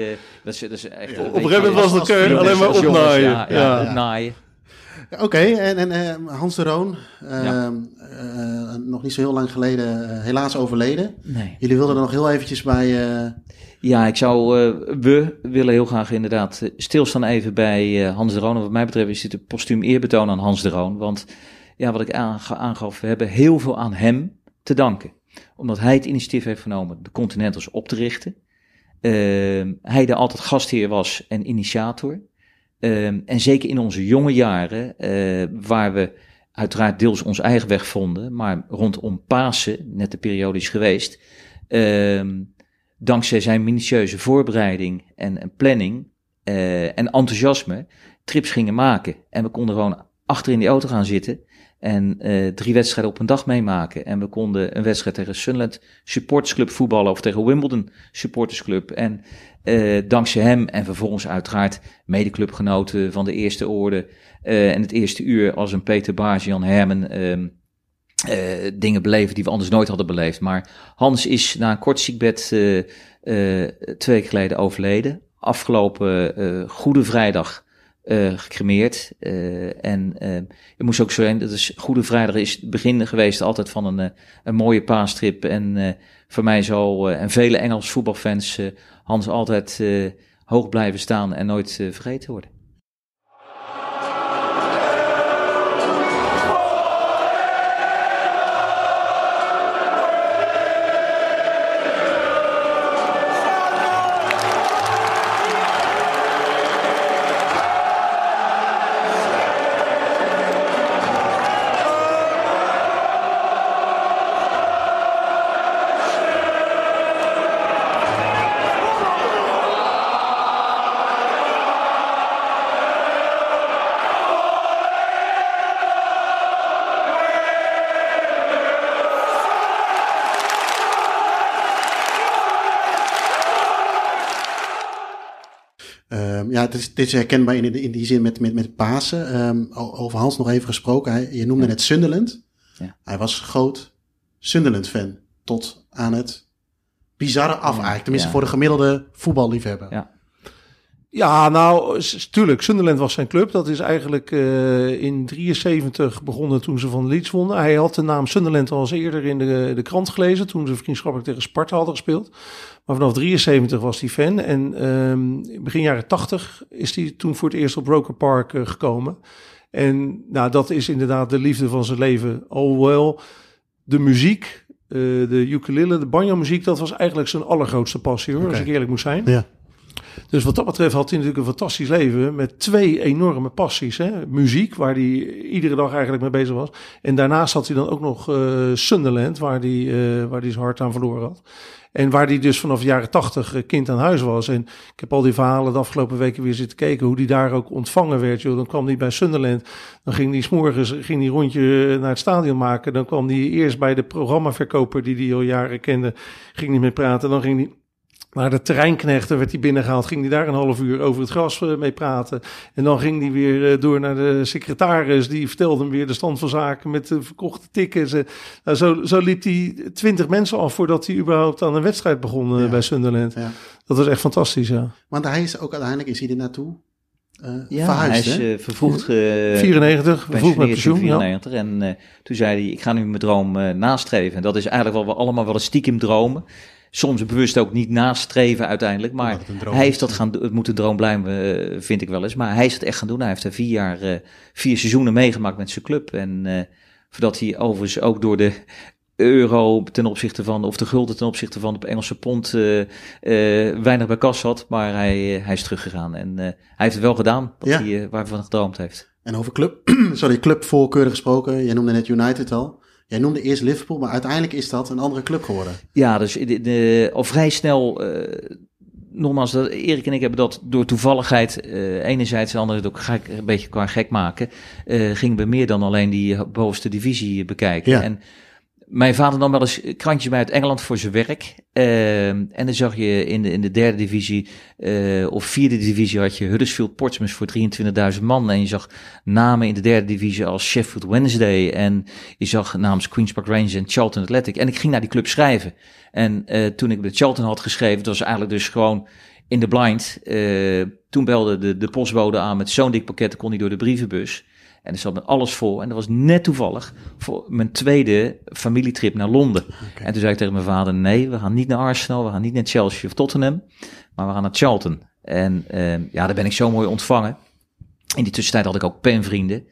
dat is, dat is echt, Ja, op een beetje- gegeven moment was het elkaar als- alleen maar opnaaien. Ja, ja, Ja. opnaaien. Oké, en, en eh, Hans de Roon, eh, Ja. eh, nog niet zo heel lang geleden helaas overleden. Nee. Jullie wilden er nog heel eventjes bij... Ja, ik zou, eh, we willen heel graag inderdaad eh, stilstaan even bij eh, Hans de Roon. Wat mij betreft is dit een postuum eerbetoon aan Hans de Roon. Want ja, wat ik aangaf, we hebben heel veel aan hem te danken. Omdat hij het initiatief heeft genomen de Continentals op te richten. Ehm, hij de altijd gastheer was en initiator. Ehm, en zeker in onze jonge jaren, waar we uiteraard deels onze eigen weg vonden, maar rondom Pasen, net de periode geweest, ehm, dankzij zijn minutieuze voorbereiding en, planning eh, en enthousiasme trips gingen maken. En we konden gewoon achter in die auto gaan zitten en eh, drie wedstrijden op een dag meemaken. En we konden een wedstrijd tegen Sunderland Supporters Club voetballen of tegen Wimbledon Supporters Club. En eh, dankzij hem en vervolgens uiteraard medeclubgenoten van de eerste orde en het eerste uur als een Peter Baas, Jan Hermen, ehm, eh, dingen beleven die we anders nooit hadden beleefd. Maar Hans is na een kort ziekbed eh, eh, twee weken geleden overleden. Afgelopen Goede Vrijdag gecremeerd. En het moest ook zo zijn, dat is Goede Vrijdag is het begin geweest altijd van een, een mooie paastrip. En voor mij eh, en vele Engelse voetbalfans, Hans altijd hoog blijven staan en nooit vergeten worden. Het is, herkenbaar in, in die zin met, met, met Pasen. Ehm, over Hans nog even gesproken. Hij, je noemde Ja. net Sunderland. Ja. Hij was groot Sunderland-fan. Tot aan het bizarre af eigenlijk. Tenminste voor de gemiddelde voetballiefhebber. Ja. Ja, nou, tuurlijk. Sunderland was zijn club. Dat is eigenlijk eh, in 73 begonnen toen ze van Leeds wonnen. Hij had de naam Sunderland al eens eerder in de, de krant gelezen. Toen ze vriendschappelijk tegen Sparta hadden gespeeld. Maar vanaf 73 was hij fan. En ehm, begin jaren 80 is hij toen voor het eerst op Roker Park eh, gekomen. En nou, dat is inderdaad de liefde van zijn leven. Alhoewel de muziek, eh, de ukulele, de banjo muziek, dat was eigenlijk zijn allergrootste passie hoor, als ik eerlijk moet zijn. Ja. Dus wat dat betreft had hij natuurlijk een fantastisch leven met twee enorme passies. Hè? Muziek, waar hij iedere dag eigenlijk mee bezig was. En daarnaast had hij dan ook nog eh, Sunderland, waar hij, eh, waar hij zijn hart aan verloren had. En waar hij dus vanaf de jaren tachtig eh, kind aan huis was. En ik heb al die verhalen de afgelopen weken weer zitten kijken hoe die daar ook ontvangen werd. Joh. Dan kwam hij bij Sunderland, dan ging hij s'morgens ging hij rondje naar het stadion maken. Dan kwam hij eerst bij de programmaverkoper die hij al jaren kende, ging hij mee praten. Dan ging hij naar de terreinknechten werd hij binnengehaald. Ging hij daar een half uur over het gras eh, mee praten. En dan ging hij weer eh, door naar de secretaris. Die vertelde hem weer de stand van zaken met de verkochte tickets. Eh, nou, zo, zo liep hij twintig mensen af voordat hij überhaupt aan een wedstrijd begon Ja. bij Sunderland. Ja. Dat was echt fantastisch, ja. Want hij is ook uiteindelijk is hij er naartoe eh Ja, verhuisd. hij is hè? eh, vervroegd ge- 94, vroeg met pensioen. Ja. 94. En eh, toen zei hij, ik ga nu mijn droom eh, nastreven. En dat is eigenlijk wat we allemaal wel eens stiekem dromen. Soms bewust ook niet nastreven uiteindelijk. Maar hij heeft dat gaan doen. Het moet een droom blijven, eh, vind ik wel eens. Maar hij is het echt gaan doen. Hij heeft er vier jaar, eh, vier seizoenen meegemaakt met zijn club. En eh, voordat hij overigens ook door de euro ten opzichte van, of de gulden ten opzichte van de Engelse pond, eh, eh, weinig bij kas had. Maar hij, eh, hij is teruggegaan. En eh, hij heeft het wel gedaan, wat Ja. hij, eh, waar hij van gedroomd heeft. En over club, sorry, clubvoorkeuren gesproken. Jij noemde net United al. Jij noemde eerst Liverpool, maar uiteindelijk is dat een andere club geworden. Ja, dus de, de, al vrij snel, eh, nogmaals, dat, Erik en ik hebben dat door toevalligheid, eh, enerzijds en anderzijds ook gek, een beetje qua gek maken, eh, gingen we meer dan alleen die bovenste divisie bekijken. Ja. En mijn vader nam wel eens krantjes bij uit Engeland voor zijn werk. Eh, en dan zag je in de, in de derde divisie eh, of vierde divisie had je Huddersfield Portsmouth voor 23.000 man. En je zag namen in de derde divisie als Sheffield Wednesday. En je zag namens Queen's Park Rangers en Charlton Athletic. En ik ging naar die club schrijven. En eh, toen ik bij Charlton had geschreven, dat was eigenlijk dus gewoon in de blind. Eh, toen belde de, de postbode aan met zo'n dik pakket, kon hij door de brievenbus. En er zat met alles vol. En dat was net toevallig voor mijn tweede familietrip naar Londen. En toen zei ik tegen mijn vader, nee, we gaan niet naar Arsenal, we gaan niet naar Chelsea of Tottenham, maar we gaan naar Charlton. En eh, ja, daar ben ik zo mooi ontvangen. In die tussentijd had ik ook penvrienden.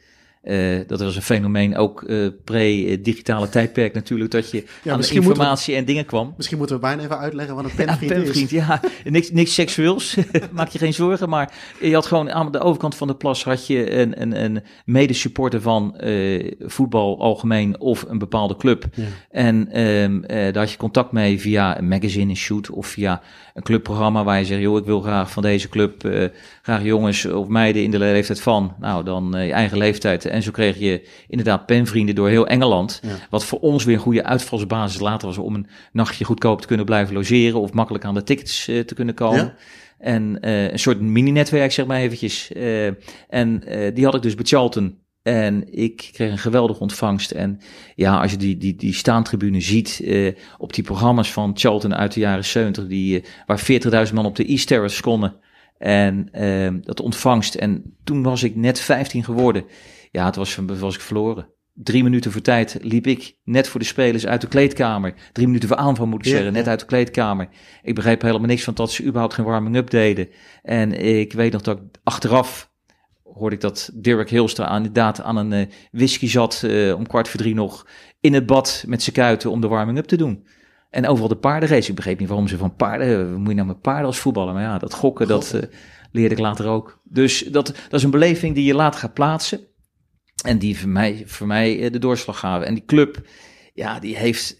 Eh, dat was een fenomeen, ook eh, pre-digitale tijdperk natuurlijk, dat je aan we- informatie en dingen kwam. Misschien moeten we bijna even uitleggen wat een Ja, penvriend is. penvriend, ja. Niks, niks seksueels, maak je geen zorgen. Maar je had gewoon aan de overkant van de plas had je een, een, een medesupporter van eh, voetbal algemeen of een bepaalde club. Ja. En ehm, eh, daar had je contact mee via een magazine, een shoot of via een clubprogramma waar je zegt, joh, ik wil graag van deze club, eh, graag jongens of meiden in de leeftijd van, nou dan eh, je eigen leeftijd. En zo kreeg je inderdaad penvrienden door heel Engeland. Ja. Wat voor ons weer een goede uitvalsbasis later was om een nachtje goedkoop te kunnen blijven logeren of makkelijk aan de tickets eh, te kunnen komen. Ja. En een soort mini-netwerk, zeg maar eventjes. En die had ik dus bij Charlton En ik kreeg een geweldige ontvangst. En ja, als je die, die, die staantribune ziet uh, op die programma's van Charlton uit de jaren 70, die, uh, waar 40.000 man op de East Terrace konden. En uh, dat ontvangst. En toen was ik net 15 geworden. Ja, het was, was ik verloren. Drie minuten voor tijd liep ik net voor de spelers uit de kleedkamer. Drie minuten voor aanval moet ik zeggen, net uit de kleedkamer. Ik begreep helemaal niks van dat ze überhaupt geen warming-up deden. En ik weet nog dat ik achteraf hoorde ik dat Dirk Hilstra aan, inderdaad aan een uh, whisky zat uh, om kwart voor drie nog in het bad met zijn kuiten om de warming-up te doen. En overal de paardenrace. Ik begreep niet waarom ze van paarden, moet je nou met paarden als voetballen? Maar ja, dat gokken, dat uh, leerde ik later ook. Dus dat, dat is een beleving die je later gaat plaatsen. En die voor mij, voor mij de doorslag gaven. En die club, ja, die heeft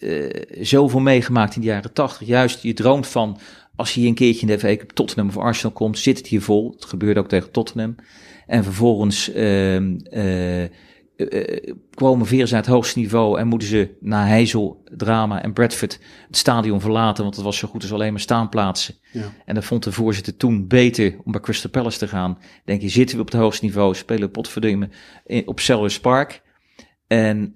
zoveel meegemaakt in de jaren tachtig. Juist, je droomt van, als je hier een keertje in de FA Cup Tottenham of Arsenal komt, zit het hier vol. Het gebeurde ook tegen Tottenham. En vervolgens uh, uh, uh, komen weer uit het hoogste niveau en moeten ze na Heizel, Drama en Bradford het stadion verlaten, want het was zo goed als alleen maar staanplaatsen. Ja. En dat vond de voorzitter toen beter om bij Crystal Palace te gaan. Denk je, zitten we op het hoogste niveau, spelen potverdomme op Selhurst Park. En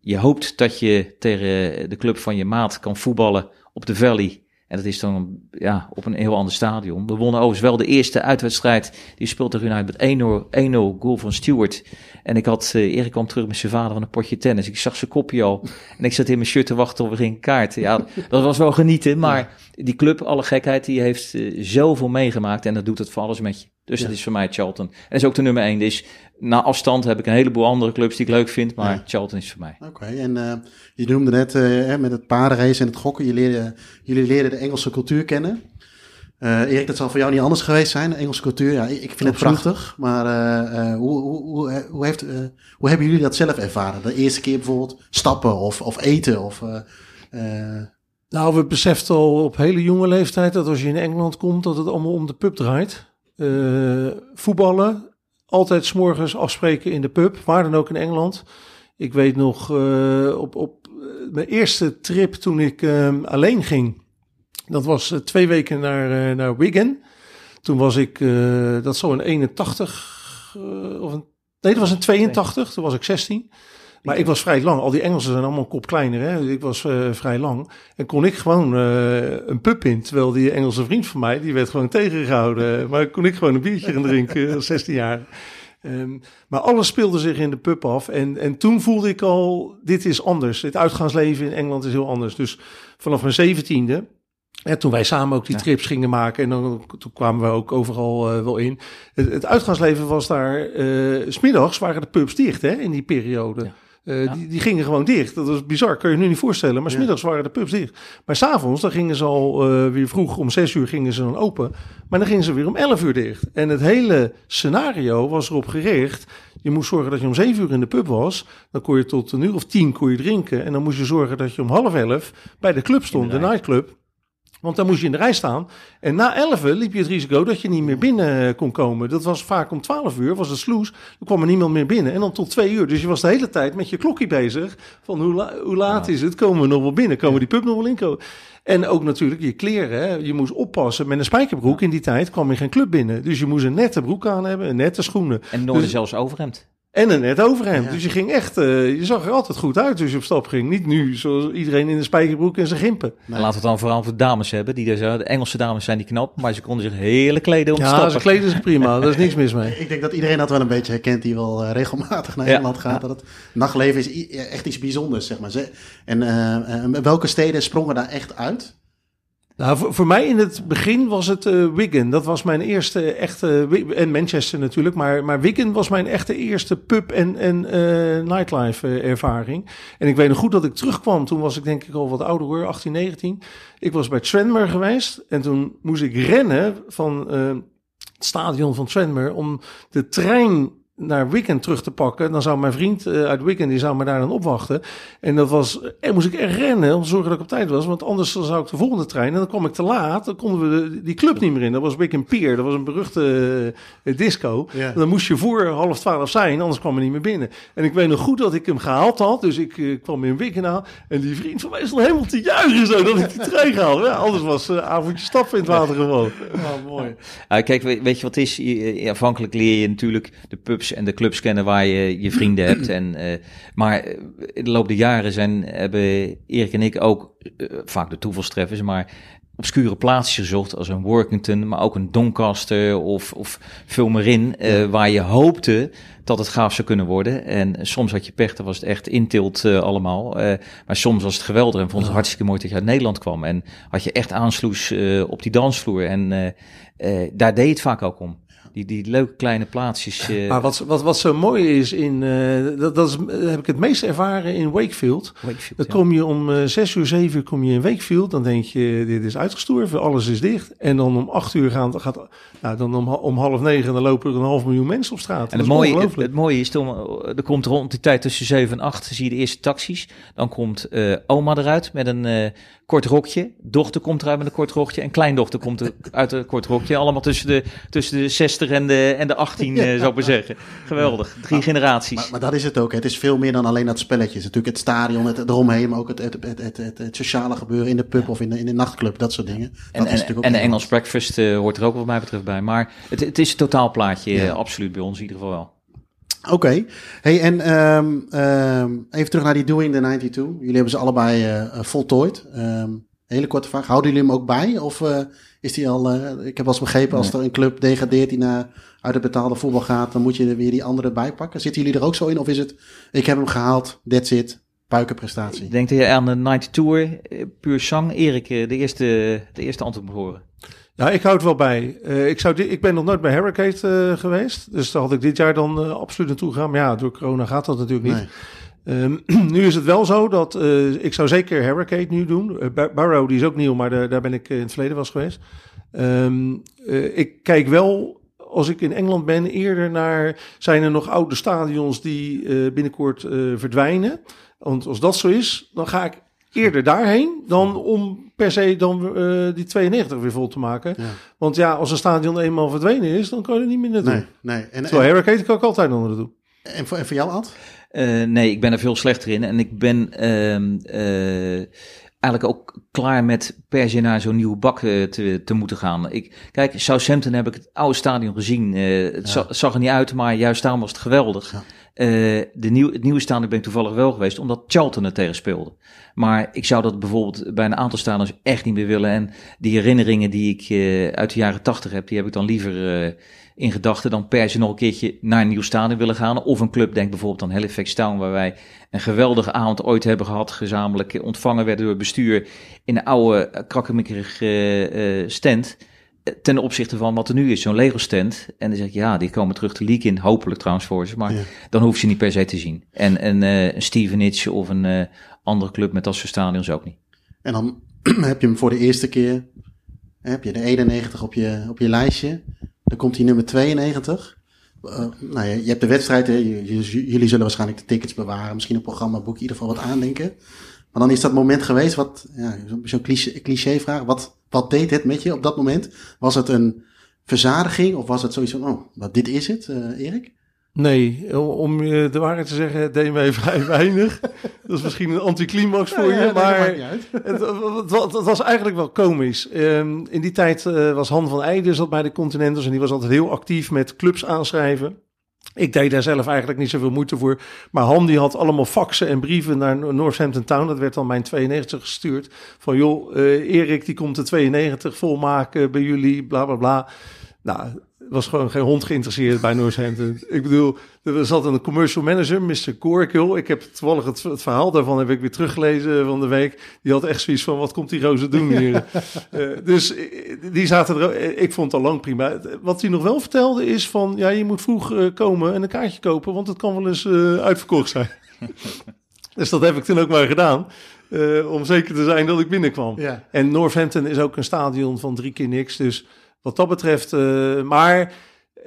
je hoopt dat je tegen de club van je maat kan voetballen op de Valley en dat is dan ja, op een heel ander stadion. We wonnen overigens wel de eerste uitwedstrijd. Die speelde tegen uit met 1-0 goal van Stewart. En ik had, uh, Erik kwam terug met zijn vader van een potje tennis. Ik zag zijn kopje al. En ik zat in mijn shirt te wachten op gingen kaart. Ja, dat was wel genieten. Maar die club, alle gekheid, die heeft uh, zoveel meegemaakt. En dat doet het voor alles met je. Dus ja. dat is voor mij Charlton. En dat is ook de nummer 1. Dus na afstand heb ik een heleboel andere clubs die ik leuk vind. Maar ja. Charlton is voor mij. Oké, okay, en uh, je noemde net met het paardenrace en het gokken. Je leerde, jullie leerden de Engelse cultuur kennen. Uh, Erik, dat zal voor jou niet anders geweest zijn, de Engelse cultuur. Ja, ik vind het prachtig. Maar hoe, hoe, hoe, hoe, heeft, hoe hebben jullie dat zelf ervaren? De eerste keer bijvoorbeeld stappen of, of eten? Of, nou, we beseften al op hele jonge leeftijd dat als je in Engeland komt, dat het allemaal om de pub draait. Voetballen, altijd s'morgens afspreken in de pub, waar dan ook in Engeland. Ik weet nog op, op mijn eerste trip toen ik uh, alleen ging. Dat was twee weken naar, naar Wigan. Toen was ik, dat zo een 81 of een, nee, dat was een 82. Toen was ik 16. Maar ik was vrij lang. Al die Engelsen zijn allemaal een kop kleiner. Hè? Ik was vrij lang. En kon ik gewoon een pub in. Terwijl die Engelse vriend van mij, die werd gewoon tegengehouden. maar kon ik gewoon een biertje gaan drinken als 16 jaar. Um, maar alles speelde zich in de pub af. En, en toen voelde ik al, dit is anders. Het uitgaansleven in Engeland is heel anders. Dus vanaf mijn zeventiende en toen wij samen ook die trips gingen maken en dan toen kwamen we ook overal uh, wel in. Het, het, uitgaansleven was daar, uh, smiddags waren de pubs dicht hè, in die periode. Ja. Uh, ja. die, die, gingen gewoon dicht. Dat was bizar, kan je nu niet voorstellen. Maar smiddags waren de pubs dicht. Maar s'avonds, dan gingen ze al weer vroeg om zes uur gingen ze dan open. Maar dan gingen ze weer om elf uur dicht. En het hele scenario was erop gericht. Je moest zorgen dat je om zeven uur in de pub was. Dan kon je tot een uur of tien kon je drinken. En dan moest je zorgen dat je om half elf bij de club stond, de nightclub. Want dan moest je in de rij staan. En na 11 liep je het risico dat je niet meer binnen kon komen. Dat was vaak om 12 uur, was het sloes. Dan kwam er niemand meer binnen. En dan tot 2 uur. Dus je was de hele tijd met je klokje bezig. Van hoe, la hoe laat ja. is het? Komen we nog wel binnen? Komen die pub nog wel in? En ook natuurlijk je kleren. Hè? Je moest oppassen. Met een spijkerbroek in die tijd kwam je geen club binnen. Dus je moest een nette broek aan hebben, een nette schoenen. En nooit dus, zelfs overhemd. En een net overhemd. Ja. Dus je ging echt, uh, je zag er altijd goed uit als je op stap ging. Niet nu, zoals iedereen in de spijkerbroek en zijn gimpen. Nee. Laten we het dan vooral voor dames hebben. Die dus, de Engelse dames zijn die knap, maar ze konden zich heerlijk kleden om ja, te stappen. Ja, ze kleden zich prima. Daar is niks mis mee. Ik denk dat iedereen dat wel een beetje herkent die wel uh, regelmatig naar Engeland gaat. Dat het nachtleven is echt iets bijzonders, zeg maar. En uh, welke steden sprongen daar echt uit? Nou, voor, mij in het begin was het uh, Wigan. Dat was mijn eerste echte. En Manchester natuurlijk. Maar, maar Wigan was mijn echte eerste pub- en, en uh, nightlife uh, ervaring. En ik weet nog goed dat ik terugkwam. Toen was ik denk ik al wat ouder hoor, 18, 19. Ik was bij Tranmere geweest. En toen moest ik rennen van het stadion van Tranmere om de trein naar Wigan terug te pakken. Dan zou mijn vriend uh, uit Wigan, die zou me daar dan opwachten. En dat was, en moest ik er rennen om te zorgen dat ik op tijd was. Want anders zou ik de volgende trein en dan kwam ik te laat. Dan konden we de, die club niet meer in. Dat was Wigan Pier, dat was een beruchte uh, disco. Ja. Dan moest je voor half twaalf zijn, anders kwam er niet meer binnen. En ik weet nog goed dat ik hem gehaald had. Dus ik uh, kwam in Wigan aan. En die vriend van mij stond helemaal te juichen zo dat ik die trein gehaald. Ja, anders was uh, avondje stappen in het water gewoon. Oh, mooi. kijk, weet, weet je wat is? Je, afhankelijk leer je natuurlijk de pubs clubs en de clubs kennen waar je je vrienden hebt. En, uh, maar in de loop der jaren zijn, hebben Erik en ik ook uh, vaak de toevalstreffers, maar obscure plaatsjes gezocht als een Workington, maar ook een Doncaster of, of Vulmerin, uh, waar je hoopte dat het gaaf zou kunnen worden. En soms had je pech, dan was het echt intilt uh, allemaal. Uh, maar soms was het geweldig en vond het hartstikke mooi dat je uit Nederland kwam. En had je echt aansloes op die dansvloer. En daar deed het vaak ook om. Die, die leuke kleine plaatsjes. Uh... Maar wat, wat, wat zo mooi is, in, uh, dat, dat is, heb ik het meest ervaren in Wakefield. Wakefield dan kom je om uh, zes uur, zeven uur kom je in Wakefield. Dan denk je, dit is uitgestorven, alles is dicht. En dan om acht uur gaan, gaat, nou, dan om, om half negen, dan lopen er een half miljoen mensen op straat. En het mooie, het, het, mooie is, er komt rond die tijd tussen zeven en acht, zie je de eerste taxis. Dan komt oma eruit met een kort rokje. Dochter komt eruit met een kort rokje. En kleindochter komt er uit een kort rokje. Allemaal tussen de, tussen de 60 en de, en de 18, ja. zou ik maar zeggen. Geweldig. Drie maar, generaties. Maar, maar, dat is het ook. Het is veel meer dan alleen dat spelletje. Het is natuurlijk het stadion, het, eromheen. Maar ook het, het, het, het, sociale gebeuren in de pub of in de, in de nachtclub. Dat soort dingen. En, dat en, en de Engels breakfast uh, hoort er ook wat mij betreft bij. Maar het, het is een totaalplaatje. Ja. absoluut bij ons in ieder geval wel. Oké. Okay. Hey, en um, um, even terug naar die Doing the 92. Jullie hebben ze allebei uh, voltooid. Um, hele korte vraag. Houden jullie hem ook bij? Of uh, is die al... Uh, ik heb wel eens begrepen, als er een club degradeert die naar, uit het betaalde voetbal gaat, dan moet je er weer die andere bij pakken. Zitten jullie er ook zo in? Of is het, ik heb hem gehaald, that's it, puikenprestatie? Ik denk dat je aan de Night Tour, puur zang, Erik, de eerste, de eerste antwoord moet horen. Ja, ik houd wel bij. Uh, ik, zou ik ben nog nooit bij Hurricane uh, geweest. Dus daar had ik dit jaar dan uh, absoluut naartoe gegaan. Maar ja, door corona gaat dat natuurlijk niet. Nee. Um, nu is het wel zo dat uh, ik zou zeker Hurricane nu doen. Uh, Barrow die is ook nieuw, maar de, daar ben ik in het verleden was geweest. Um, uh, ik kijk wel, als ik in Engeland ben, eerder naar... zijn er nog oude stadions die binnenkort verdwijnen? Want als dat zo is, dan ga ik eerder daarheen dan om per se dan uh, die 92 weer vol te maken. Ja. Want ja, als een stadion eenmaal verdwenen is, dan kan je er niet meer naartoe. Nee, nee. En, Terwijl Hurricane kan ik altijd nog naartoe. En voor, en voor jou, Ad? Uh, nee, ik ben er veel slechter in. En ik ben uh, eigenlijk ook klaar met per se naar zo'n nieuwe bak te, te moeten gaan. Ik, kijk, Southampton heb ik het oude stadion gezien. het ja. zag er niet uit, maar juist daarom was het geweldig. Ja. Uh, de nieuw, het nieuwe stadion ben ik toevallig wel geweest, omdat Charlton er tegen speelde. Maar ik zou dat bijvoorbeeld bij een aantal stadions echt niet meer willen. En die herinneringen die ik uit de jaren tachtig heb, die heb ik dan liever in gedachten dan per se nog een keertje naar een nieuw stadion willen gaan. Of een club, denk bijvoorbeeld aan Halifax Town, waar wij een geweldige avond ooit hebben gehad. Gezamenlijk ontvangen werden door het bestuur in een oude, krakkemikkerige stand ten opzichte van wat er nu is, zo'n Lego stand. En dan zeg ik, ja, die komen terug de league in, hopelijk trouwens voor ze, maar ja. dan hoef je niet per se te zien. En, en uh, een Stevenage of een uh, andere club met dat soort stadions ook niet. En dan heb je hem voor de eerste keer, heb je de 91 op je, op je lijstje, dan komt hij nummer 92. Uh, nou, je, je hebt de wedstrijd, hè, jullie zullen waarschijnlijk de tickets bewaren, misschien een programmaboek, in ieder geval wat aandenken. Maar dan is dat moment geweest, wat, ja, zo'n cliché, cliché vraag, wat, wat deed het met je op dat moment? Was het een verzadiging of was het zoiets van, oh, dit is het, uh, Erik? Nee, om je de waarheid te zeggen, het deed mij vrij weinig. Dat is misschien een anticlimax voor ja, ja, je, maar het, het, het, het, was eigenlijk wel komisch. Um, in die tijd uh, was Han van Eijden zat bij de Continentals en die was altijd heel actief met clubs aanschrijven. Ik deed daar zelf eigenlijk niet zoveel moeite voor. Maar Han die had allemaal faxen en brieven naar Northampton Town. Dat werd dan mijn 92 gestuurd. Van joh, uh, Erik die komt de 92 volmaken bij jullie, bla bla bla. Nou, was gewoon geen hond geïnteresseerd bij Northampton. Ik bedoel, er zat een commercial manager, Mr. Corkill. Ik heb toevallig het, het, verhaal daarvan heb ik weer teruggelezen van de week. Die had echt zoiets van, wat komt die roze doen hier? uh, dus die zaten er, ik vond het al lang prima. Wat hij nog wel vertelde is van, ja, je moet vroeg uh, komen en een kaartje kopen, want het kan wel eens uh, uitverkocht zijn. dus dat heb ik toen ook maar gedaan. Om zeker te zijn dat ik binnenkwam. Ja. En Northampton is ook een stadion van drie keer niks, dus... Wat dat betreft, uh, maar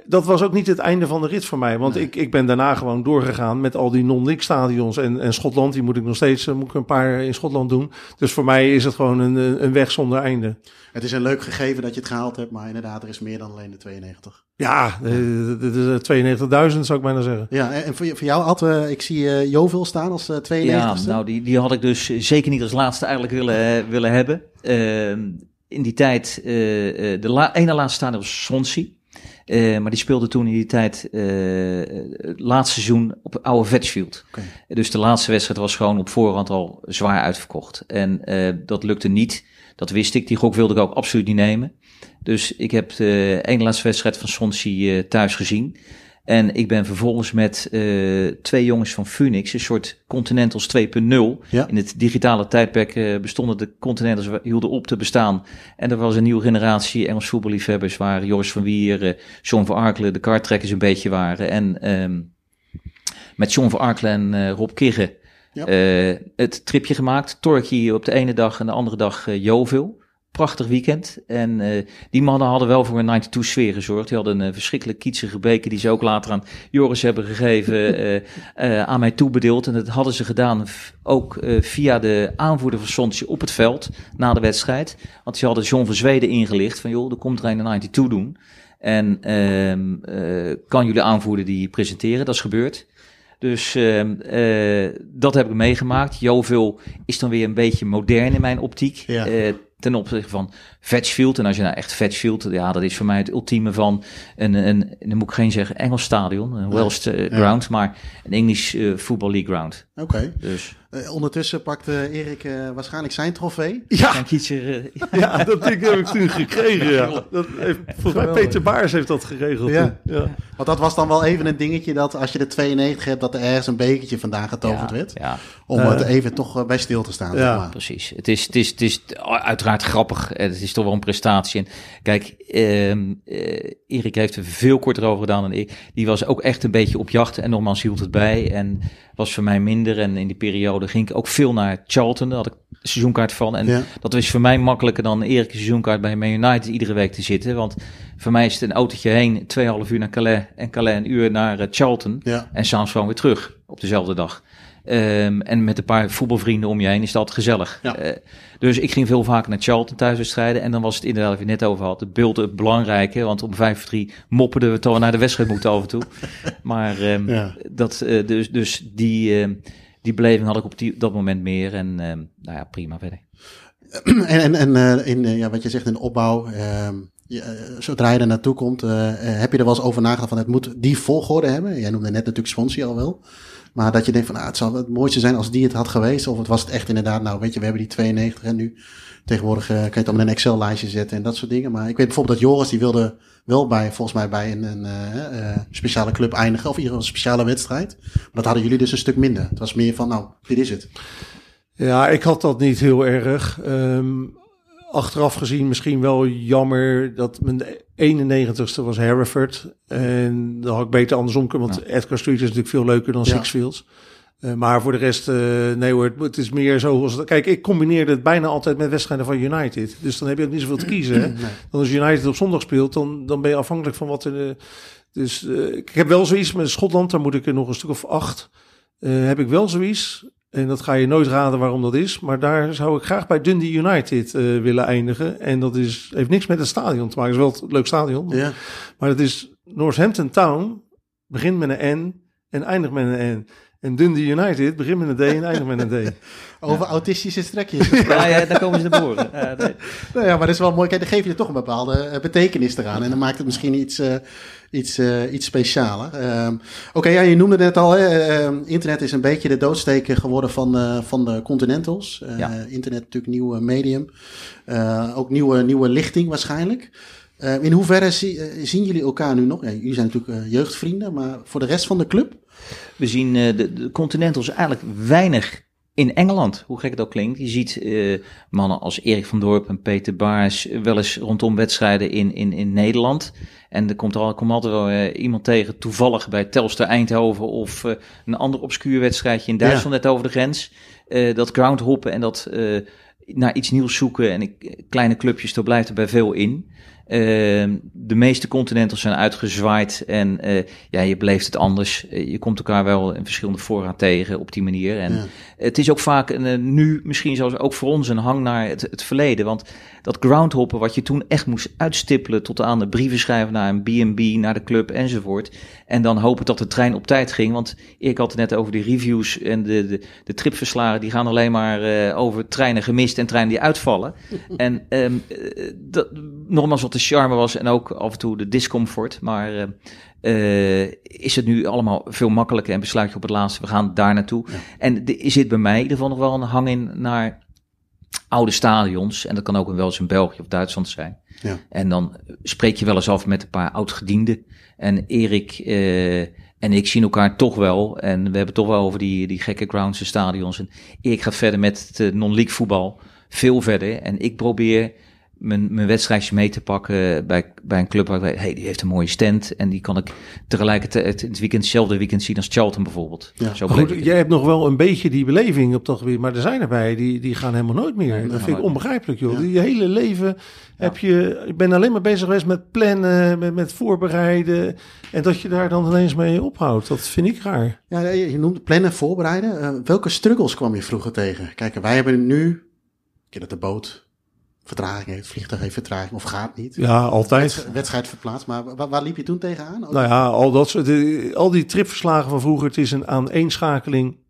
dat was ook niet het einde van de rit voor mij. Want nee. ik, ik ben daarna gewoon doorgegaan met al die non-league stadions. En, en Schotland, die moet ik nog steeds moet ik een paar in Schotland doen. Dus voor mij is het gewoon een, een weg zonder einde. Het is een leuk gegeven dat je het gehaald hebt, maar inderdaad, er is meer dan alleen de 92. Ja, de, de 92.000 zou ik bijna zeggen. Ja, en voor, voor jou, Ad, ik zie Jovil staan als uh, 92 Ja, nou, die, die had ik dus zeker niet als laatste eigenlijk willen, willen hebben. Uh, in die tijd, uh, de la ene laatste stadion was Swansea. Uh, maar die speelde toen in die tijd uh, het laatste seizoen op oude Vetchfield. Okay. Dus de laatste wedstrijd was gewoon op voorhand al zwaar uitverkocht. En uh, dat lukte niet. Dat wist ik. Die gok wilde ik ook absoluut niet nemen. Dus ik heb de ene laatste wedstrijd van Swansea thuis gezien. En ik ben vervolgens met uh, twee jongens van Phoenix, een soort Continentals 2.0. Ja. In het digitale tijdperk uh, bestonden de Continentals, hielden op te bestaan. En er was een nieuwe generatie Engels voetballiefhebbers, waar Joris van Wier, uh, John van Arkelen, de kartrekkers een beetje waren. En um, met John van Arkelen en Rob ja. het tripje gemaakt. Torquay op de ene dag en de andere dag Jovil prachtig weekend. En uh, die mannen hadden wel voor een 92 sfeer gezorgd. Die hadden een uh, verschrikkelijk kietsige beker die ze ook later aan Joris hebben gegeven, uh, aan mij toebedeeld. En dat hadden ze gedaan ook via de aanvoerder van Sontje op het veld na de wedstrijd. Want ze hadden John van Zweden ingelicht van joh, er komt er een 92 doen. En ehm, kan jullie aanvoerder die presenteren? Dat is gebeurd. Dus uh, dat heb ik meegemaakt. Joveel is dan weer een beetje modern in mijn optiek. Ja. Uh, ten opzichte van Vetchfield. En als je nou echt Vetchfield, ja, dat is voor mij het ultieme van een, een, dan moet ik geen zeggen Engels stadion, een Welsh uh, ground, maar een English uh, Football League ground. Oké. Okay. Dus. Uh, ondertussen pakte Erik uh, waarschijnlijk zijn trofee. Ja, uh, ja dat ding heb ik toen gekregen. Ja. Dat heeft, volgens mij Peter Baars heeft dat geregeld. Ja. ja. Want dat was dan wel even een dingetje dat als je de 92 hebt, dat er ergens een bekertje vandaan getoverd werd. Ja. Om het even toch bij stil te staan. Ja, maar. precies. Het is, het, is, het is uiteraard grappig. Het is toch wel een prestatie. En kijk, ehm, Erik heeft er veel korter over gedaan dan ik. Die was ook echt een beetje op jacht en nogmaals hield het bij. En was voor mij minder. En in die periode ging ik ook veel naar Charlton. Daar had ik seizoenkaart van. En dat was voor mij makkelijker dan een eerlijke seizoenkaart bij Man United iedere week te zitten. Want voor mij is het een autootje heen, 2,5 uur naar Calais en Calais een uur naar uh, Charlton. Ja. En s'avonds gewoon weer terug op dezelfde dag. Um, en met een paar voetbalvrienden om je heen is dat gezellig. Ja. Uh, dus ik ging veel vaker naar Charlton thuiswedstrijden. En dan was het inderdaad, wat je net over had, het beeld het belangrijke. Want om vijf drie mopperden we toch naar de wedstrijd moeten af en toe. Maar um, ja. dat, uh, dus, dus die, uh, die beleving had ik op die, dat moment meer. En nou ja, prima verder. En, en, en in, ja, wat je zegt in de opbouw, je, zodra je er naartoe komt, heb je er wel eens over nagedacht van het moet die volgorde hebben? Jij noemde net natuurlijk Swansea al wel. Maar dat je denkt van, nou, het zou het mooiste zijn als die het had geweest. Of het was het echt inderdaad, nou weet je, we hebben die 92 en nu tegenwoordig uh, kan je het allemaal een Excel-lijstje zetten en dat soort dingen. Maar ik weet bijvoorbeeld dat Joris, die wilde wel bij, volgens mij bij een, een uh, uh, speciale club eindigen. Of in ieder geval een speciale wedstrijd. Maar dat hadden jullie dus een stuk minder. Het was meer van, nou, dit is het. Ja, ik had dat niet heel erg. Um, achteraf gezien misschien wel jammer dat mijn 91ste was Hereford. En dan had ik beter andersom kunnen, want ja. Edgar Street is natuurlijk veel leuker dan ja. Sixfields. Uh, maar voor de rest, uh, nee hoor, het is meer zo. Als, kijk, ik combineerde het bijna altijd met wedstrijden van United. Dus dan heb je ook niet zoveel te kiezen. Hè? Nee. Dan als United op zondag speelt, dan, dan ben je afhankelijk van wat er. Uh, dus ik heb wel zoiets met Schotland, daar moet ik er nog een stuk of acht. heb ik wel zoiets. En dat ga je nooit raden waarom dat is. Maar daar zou ik graag bij Dundee United uh, willen eindigen. En dat is, heeft niks met het stadion te maken. Het is wel een leuk stadion. Ja. Maar het is Northampton Town. Begint met een N en eindigt met een N. En Dundee United begint met een D en eindigt met een D. Over ja. autistische strekjes. ja, ja, daar komen ze naar boven. Nee. nou ja, maar dat is wel mooi. Kijk, dan geef je er toch een bepaalde uh, betekenis eraan. En dan maakt het misschien iets, uh, iets, uh, iets specialer. Um, Oké, okay, ja, je noemde het net al. Hè, uh, internet is een beetje de doodsteek geworden van, van de Continentals. Ja. Internet natuurlijk nieuw medium. ook nieuwe, nieuwe lichting waarschijnlijk. In hoeverre zie, zien jullie elkaar nu nog? Ja, jullie zijn natuurlijk jeugdvrienden, maar voor de rest van de club? We zien de, de Continentals eigenlijk weinig in Engeland, hoe gek het ook klinkt. Je ziet uh, mannen als Erik van Dorp en Peter Baars wel eens rondom wedstrijden in, in, in Nederland. En er komt, al, komt altijd wel uh, iemand tegen, toevallig bij Telstar Eindhoven of uh, een ander obscuur wedstrijdje in Duitsland ja. net over de grens. dat groundhoppen en dat naar iets nieuws zoeken en ik, kleine clubjes, daar blijft er bij veel in. Uh, de meeste continenten zijn uitgezwaaid en uh, ja, je beleeft het anders. je komt elkaar wel in verschillende fora tegen op die manier. En ja. het is ook vaak een, uh, nu misschien zelfs ook voor ons een hang naar het, het verleden. Want dat groundhoppen wat je toen echt moest uitstippelen tot aan de brieven schrijven naar een B&B, naar de club enzovoort. En dan hopen dat de trein op tijd ging. Want ik had het net over de reviews en de, de, de tripverslagen. Die gaan alleen maar over treinen gemist en treinen die uitvallen. en um, dat, nogmaals wat de charme was en ook af en toe de discomfort. Maar eh, eh, is het nu allemaal veel makkelijker en besluit je op het laatste, we gaan daar naartoe. En er zit bij mij in ieder geval nog wel een hang in naar oude stadions. En dat kan ook wel eens in België of Duitsland zijn. Ja. En dan spreek je wel eens af met een paar oud-gedienden. En Erik eh, en ik zien elkaar toch wel. En we hebben toch wel over die, die gekke grounds en stadions. En Erik gaat verder met het non-league voetbal. Veel verder. En ik probeer mijn, mijn wedstrijdje mee te pakken bij, bij een club waar ik weet, hey, die heeft een mooie stand. En die kan ik tegelijkertijd het weekend, hetzelfde weekend zien als Charlton bijvoorbeeld. Ja. Zo goed, jij het. hebt nog wel een beetje die beleving op dat gebied, maar er zijn erbij die, die gaan helemaal nooit meer. Nee, dat vind ik onbegrijpelijk, joh. Ja. Die hele leven heb je, ik ben alleen maar bezig geweest met plannen, met, met voorbereiden. En dat je daar dan ineens mee ophoudt, dat vind ik raar. Ja, je je noemt plannen, voorbereiden. Eh, welke struggles kwam je vroeger tegen? Kijk, wij hebben nu, ik ken dat de boot vertraging heeft, vliegtuig heeft vertraging of gaat niet. Ja, altijd. Wedstrijd, wedstrijd verplaatst, maar waar, waar liep je toen tegenaan? Ook- Nou ja, al, dat de- al die tripverslagen van vroeger, het is een aaneenschakeling.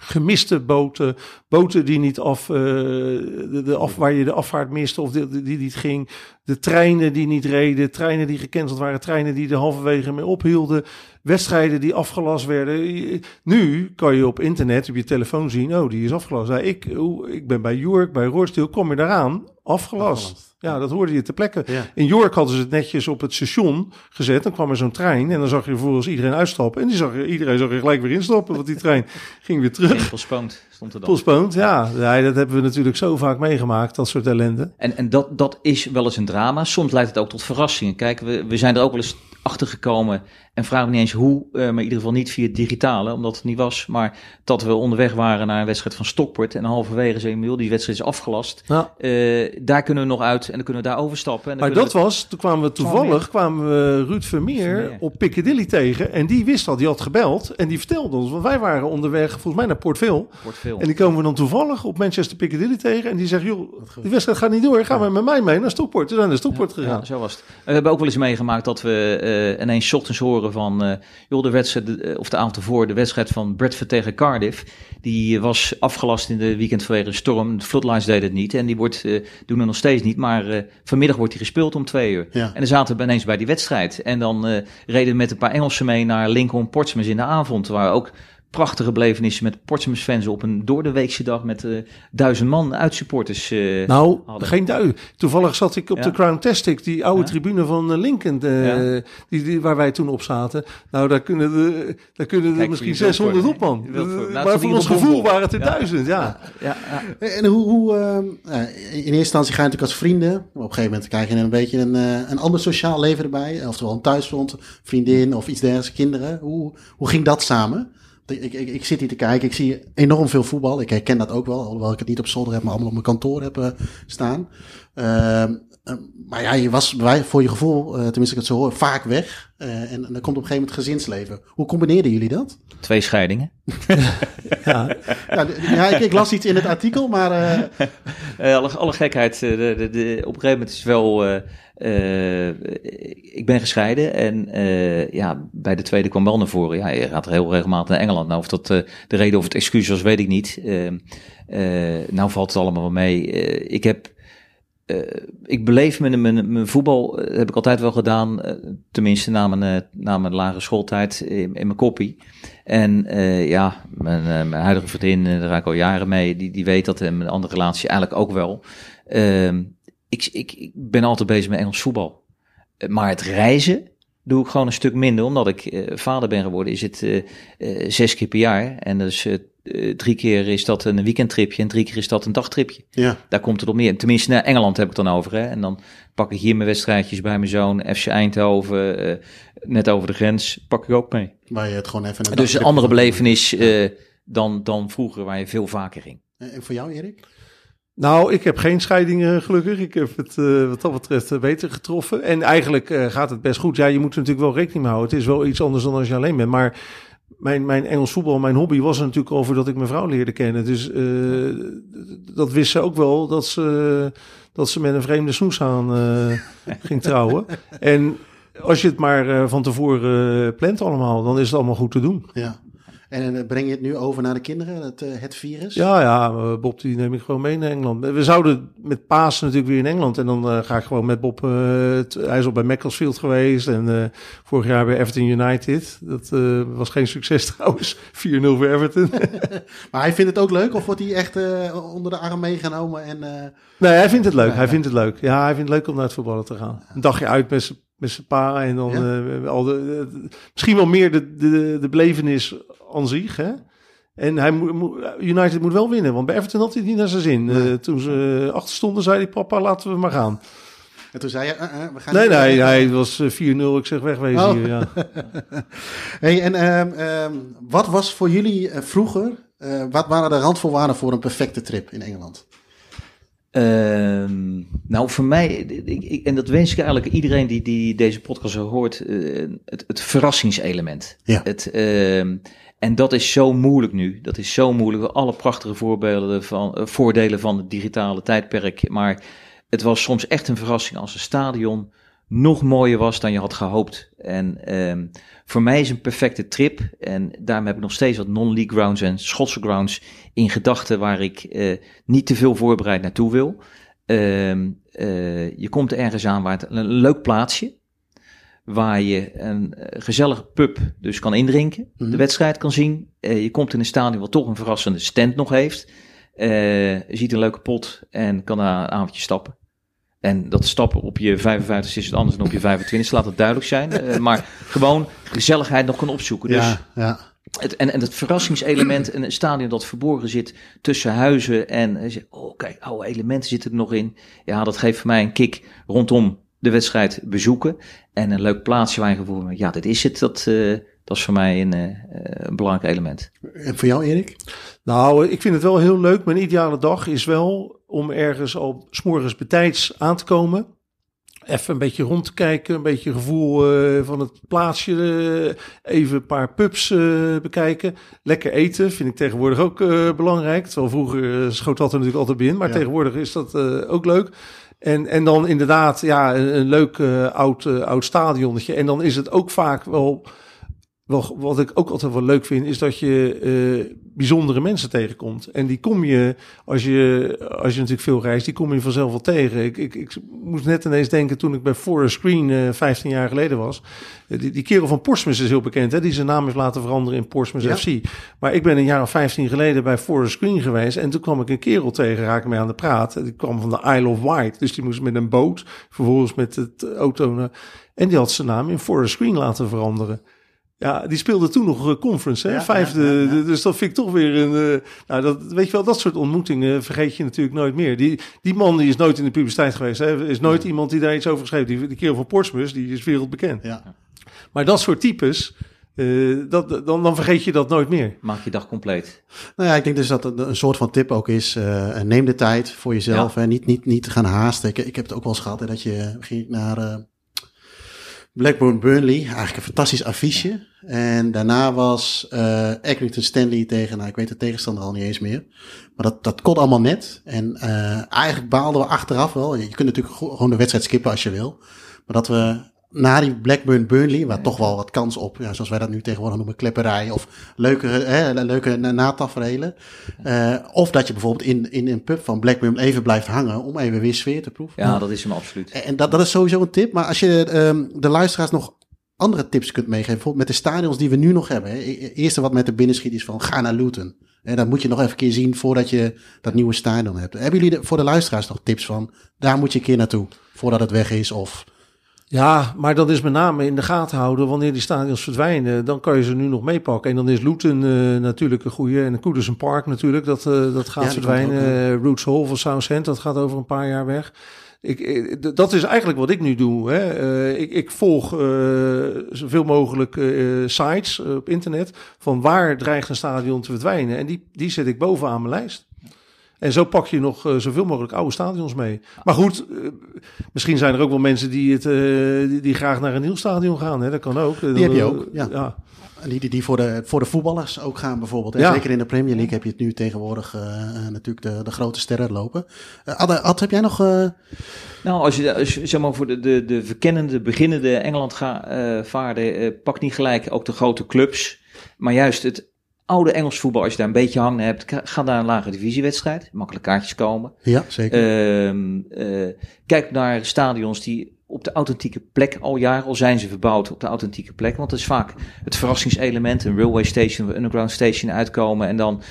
Gemiste boten, boten die niet af, eh, de, de af, waar je de afvaart miste of die, die niet ging. De treinen die niet reden, treinen die gecanceld waren, treinen die er halverwege mee ophielden. Wedstrijden die afgelast werden. Nu kan je op internet, op je telefoon zien, oh, die is afgelast. Nou, ik, ik ben bij York, bij Roorstil, kom je daaraan, afgelast. Afgelast. Ja, dat hoorde je ter plekke. Ja. In York hadden ze het netjes op het station gezet. Dan kwam er zo'n trein en dan zag je vervolgens iedereen uitstappen. En die zag, iedereen zag er gelijk weer instappen, want die trein ging weer terug. Postponed stond er dan. Postponed, ja. ja. Dat hebben we natuurlijk zo vaak meegemaakt, dat soort ellende. En, en dat, dat is wel eens een drama. Soms leidt het ook tot verrassingen. Kijk, we, we zijn er ook wel eens achter gekomen. En vragen me niet eens hoe, eh, maar in ieder geval niet via het digitale, omdat het niet was. Maar dat we onderweg waren naar een wedstrijd van Stockport. En halverwege zei Emiel, die wedstrijd is afgelast. Ja. Eh, daar kunnen we nog uit en dan kunnen we daar overstappen. En dan Maar dat was, toen kwamen we toevallig, kwamen we Ruud Vermeer, Vermeer. op Piccadilly tegen. En die wist al, die had gebeld en die vertelde ons. Want wij waren onderweg, volgens mij naar Port Vale. we. En die komen we dan toevallig op Manchester Piccadilly tegen. En die zegt, joh, die wedstrijd gaat niet door. Ga maar met mij mee naar Stockport. We zijn naar Stockport gegaan. Ja, zo was het. We hebben ook wel eens meegemaakt dat we eh, ineens 's ochtends horen van, joh, de wedstrijd, eh, of de avond ervoor, de wedstrijd van Bradford tegen Cardiff, die was afgelast in de weekend vanwege een storm. De Floodlines deden het niet en die wordt, doen het nog steeds niet, maar vanmiddag wordt die gespeeld om twee uur. Ja. En dan zaten we ineens bij die wedstrijd en dan reden we met een paar Engelsen mee naar Lincoln Portsmouth in de avond, waar ook prachtige belevenissen met Portsmouth fans op een door de weekse dag met eh, duizend man uitsupporters. eh Nou, hadden. geen dui. Toevallig zat ik op Ja. de Crown Tastic, die oude Ja. tribune van eh, Lincoln, eh, Ja. die, die, waar wij toen op zaten. Nou, daar kunnen, de, daar kunnen er misschien voor je 600 wilt op, man. Nou, maar voor ons gevoel waren het er Ja. duizend, ja. ja, ja. En hoe, hoe eh, eh, in eerste instantie ga je natuurlijk als vrienden. Op een gegeven moment krijg je een beetje een, eh, een ander sociaal leven erbij. Oftewel een thuisfront, vriendin of iets dergelijks, kinderen. Hoe, hoe ging dat samen? Ik, ik, ik, zit hier te kijken, ik zie enorm veel voetbal. Ik herken dat ook wel, alhoewel ik het niet op zolder heb, maar allemaal op mijn kantoor heb eh, staan. Ehm, eh, maar ja, je was bij- voor je gevoel, eh, tenminste ik het zo hoor, vaak weg. Eh, en, en dan komt op een gegeven moment gezinsleven. Hoe combineerden jullie dat? Twee scheidingen. ja. Ja, ja ik, ik las iets in het artikel, maar eh, Eh, alle, alle gekheid. eh, de, de, de, op een gegeven moment is wel. eh, eh, ik ben gescheiden en eh, ja, bij de tweede kwam wel naar voren. Ja, je gaat er heel regelmatig naar Engeland. Nou, of dat eh, de reden of het excuus was, weet ik niet. Eh, eh, nou valt het allemaal wel mee. Eh, ik heb. Eh, ik beleef mijn, mijn, mijn voetbal, eh, heb ik altijd wel gedaan, eh, tenminste na mijn, na mijn lagere schooltijd in, in mijn koppie. En ja, mijn, mijn huidige vriendin, daar ga ik al jaren mee, die, die weet dat en mijn andere relatie eigenlijk ook wel. Ehm, ik, ik, ik ben altijd bezig met Engels voetbal. Maar het reizen doe ik gewoon een stuk minder, omdat ik vader ben geworden. Is het zes keer per jaar en dus eh, eh, drie keer is dat een weekendtripje en drie keer is dat een dagtripje. ja. Daar komt het op neer. Tenminste, naar Engeland heb ik het dan over. Hè? En dan pak ik hier mijn wedstrijdjes bij mijn zoon, FC Eindhoven, eh, net over de grens, pak ik ook mee. Waar je het gewoon even... Een Dus een andere belevenis eh, dan, dan vroeger, waar je veel vaker ging. En voor jou, Erik? Nou, ik heb geen scheidingen gelukkig. Ik heb het eh, wat dat betreft beter getroffen. En eigenlijk eh, gaat het best goed. Ja, je moet er natuurlijk wel rekening mee houden. Het is wel iets anders dan als je alleen bent. Maar mijn, mijn Engels voetbal, mijn hobby was er natuurlijk over dat ik mijn vrouw leerde kennen. Dus eh, dat wist ze ook wel, dat ze, dat ze met een vreemde snoes aan eh, ging trouwen. En als je het maar eh, van tevoren plant allemaal, dan is het allemaal goed te doen. Ja. En eh, breng je het nu over naar de kinderen, het, eh, het virus? Ja, ja, eh, Bob die neem ik gewoon mee naar Engeland. We zouden met Pasen natuurlijk weer in Engeland. En dan ga ik gewoon met Bob... hij is al bij Macclesfield geweest. En vorig jaar bij Everton United. Dat was geen succes trouwens. 4-0 voor Everton. Maar hij vindt het ook leuk of wordt hij echt onder de arm meegenomen? En, nee, hij vindt het leuk. Hij vindt het leuk. Ja, hij vindt het leuk om naar het voetballen te gaan. Een dagje uit met zijn met zijn pa. En dan Ja. eh, al de, misschien wel meer de, de, de belevenis aan zich, hè. En hij moet, United moet wel winnen, want bij Everton had hij het niet naar zijn zin. Nee. Eh, toen ze achter stonden, zei hij, papa, laten we maar gaan. en toen zei je, eh, we gaan... Nee, nee, nee, het was eh, 4-0. Ik zeg wegwezen Oh. hier, ja. Hey, en ehm, ehm, wat was voor jullie vroeger, wat waren de randvoorwaarden voor een perfecte trip in Engeland? Ehm, nou, voor mij, ik, ik- en dat wens ik eigenlijk iedereen die, die deze podcast hoort, eh, het, het verrassingselement. Ja. Het, ehm, en dat is zo moeilijk nu. Dat is zo moeilijk. Alle prachtige voorbeelden van, eh, voordelen van het digitale tijdperk. Maar het was soms echt een verrassing als een stadion nog mooier was dan je had gehoopt. En ehm, voor mij is een perfecte trip. En daarom heb ik nog steeds wat non-league grounds en Schotse grounds in gedachten waar ik eh, niet te veel voorbereid naartoe wil. Ehm, eh, je komt ergens aan waar het een leuk plaatsje. Waar je een eh, gezellige pub dus kan indrinken. Mhm. De wedstrijd kan zien. Je komt in een stadion wat toch een verrassende stand nog heeft. Ziet een leuke pot en kan daar een avondje stappen. En dat stappen op je 55 is het anders dan op je 25, laat het duidelijk zijn. Eh, maar gewoon gezelligheid nog kan opzoeken. Dus ja, ja. het, en, en het verrassingselement, een stadion dat verborgen zit tussen huizen. En eh, oh kijk, oude elementen zitten er nog in. Ja, dat geeft voor mij een kick rondom de wedstrijd bezoeken. En een leuk plaatsje waar je gevoel ja, dit is het. Dat, eh, dat is voor mij een, eh, eh, een belangrijk element. En voor jou, Erik? Nou, ik vind het wel heel leuk. Mijn ideale dag is wel om ergens al s'morgens betijds aan te komen. Even een beetje rond te kijken, een beetje gevoel eh, van het plaatsje. eh, even een paar pubs eh, bekijken. Lekker eten vind ik tegenwoordig ook eh, belangrijk. Terwijl vroeger eh, schoot dat er natuurlijk altijd binnen. Maar Ja. tegenwoordig is dat eh, ook leuk. En, en dan inderdaad, ja, een, een leuk eh, oud, eh, oud stadionnetje. En dan is het ook vaak wel wel, wat ik ook altijd wel leuk vind, is dat je eh, bijzondere mensen tegenkomt. En die kom je, als je, als je natuurlijk veel reist, die kom je vanzelf wel tegen. Ik, ik, ik moest net ineens denken toen ik bij Forest eh 15 jaar geleden was. Eh, die, die kerel van Portsmouth is heel bekend, hè, die zijn naam heeft laten veranderen in Portsmouth Ja. FC. Maar ik ben een jaar of 15 geleden bij Forest Green geweest. En toen kwam ik een kerel tegen, raak ik mee aan de praat. Die kwam van de Isle of Wight. Dus die moest met een boot, vervolgens met het auto. En die had zijn naam in Forest Green laten veranderen. Ja, die speelde toen nog eh, conference, hè? Ja, vijfde. ja, ja, ja. Dus dat vind ik toch weer een. eh, nou, dat, weet je wel, dat soort ontmoetingen vergeet je natuurlijk nooit meer. Die, die man die is nooit in de publiciteit geweest. Hè? Er is nooit iemand die daar iets over geschreven. Die, die kerel van Portsmouth, die is wereldbekend. Ja. Maar dat soort types, eh, dat, dan, dan vergeet je dat nooit meer. Maak je dag compleet. Nou ja, ik denk dus dat het een soort van tip ook is. eh, neem de tijd voor jezelf. Ja. Hè. Niet, niet, niet gaan haasten. Ik, ik heb het ook wel eens gehad hè, dat je ging naar eh, Blackburn Burnley. Eigenlijk een fantastisch affiche. En daarna was Accrington Stanley tegen, nou ik weet de tegenstander al niet eens meer. Maar dat, dat kon allemaal net. En eh, eigenlijk baalden we achteraf wel. Je kunt natuurlijk gewoon de wedstrijd skippen als je wil. Maar dat we na die Blackburn Burnley, waar toch wel wat kans op, ja, zoals wij dat nu tegenwoordig noemen, klepperij of leuke, hè, leuke nataferelen. Eh, of dat je bijvoorbeeld in, in een pub van Blackburn even blijft hangen om even weer sfeer te proeven. Ja, dat is hem absoluut. En dat, dat is sowieso een tip. Maar als je ehm, de luisteraars nog andere tips kunt meegeven, bijvoorbeeld met de stadions die we nu nog hebben. Hè. E- Eerste wat met de binnenschiet is van ga naar Luton. En dat moet je nog even een keer zien voordat je dat nieuwe stadion hebt. Hebben jullie de- voor de luisteraars nog tips van daar moet je een keer naartoe voordat het weg is? Of Ja, maar dat is met name in de gaten houden wanneer die stadions verdwijnen. Dan kan je ze nu nog meepakken. En dan is Luton eh, natuurlijk een goede. En Koedersen Park natuurlijk, dat, eh, dat gaat Ja, verdwijnen. Eh, Roots Hall van Southend, dat gaat over een paar jaar weg. Ik, dat is eigenlijk wat ik nu doe. Hè. Ik, ik volg eh, zoveel mogelijk sites op internet van waar dreigt een stadion te verdwijnen. En die, die zet ik bovenaan mijn lijst. En zo pak je nog eh, zoveel mogelijk oude stadions mee. Maar goed, eh, misschien zijn er ook wel mensen die, het, eh, die, die graag naar een nieuw stadion gaan. Hè? Dat kan ook. Die heb je ook, ja. ja. die, die, voor, de, voor de voetballers ook gaan bijvoorbeeld. En Ja. Zeker in de Premier League heb je het nu tegenwoordig natuurlijk de, de grote sterren lopen. Eh, Ad, Ad, heb jij nog... eh, Nou, als je, als je zeg maar voor de, de, de verkennende, beginnende Engeland ga, eh, vaarden, eh, pak niet gelijk ook de grote clubs. Maar juist het oude Engels voetbal, als je daar een beetje hangen hebt, ga naar een lage divisiewedstrijd. Makkelijk kaartjes komen. Ja, zeker. Ehm, eh, kijk naar stadions die op de authentieke plek al jaren, al zijn ze verbouwd op de authentieke plek. Want dat is vaak het verrassingselement, een railway station, een underground station uitkomen en dan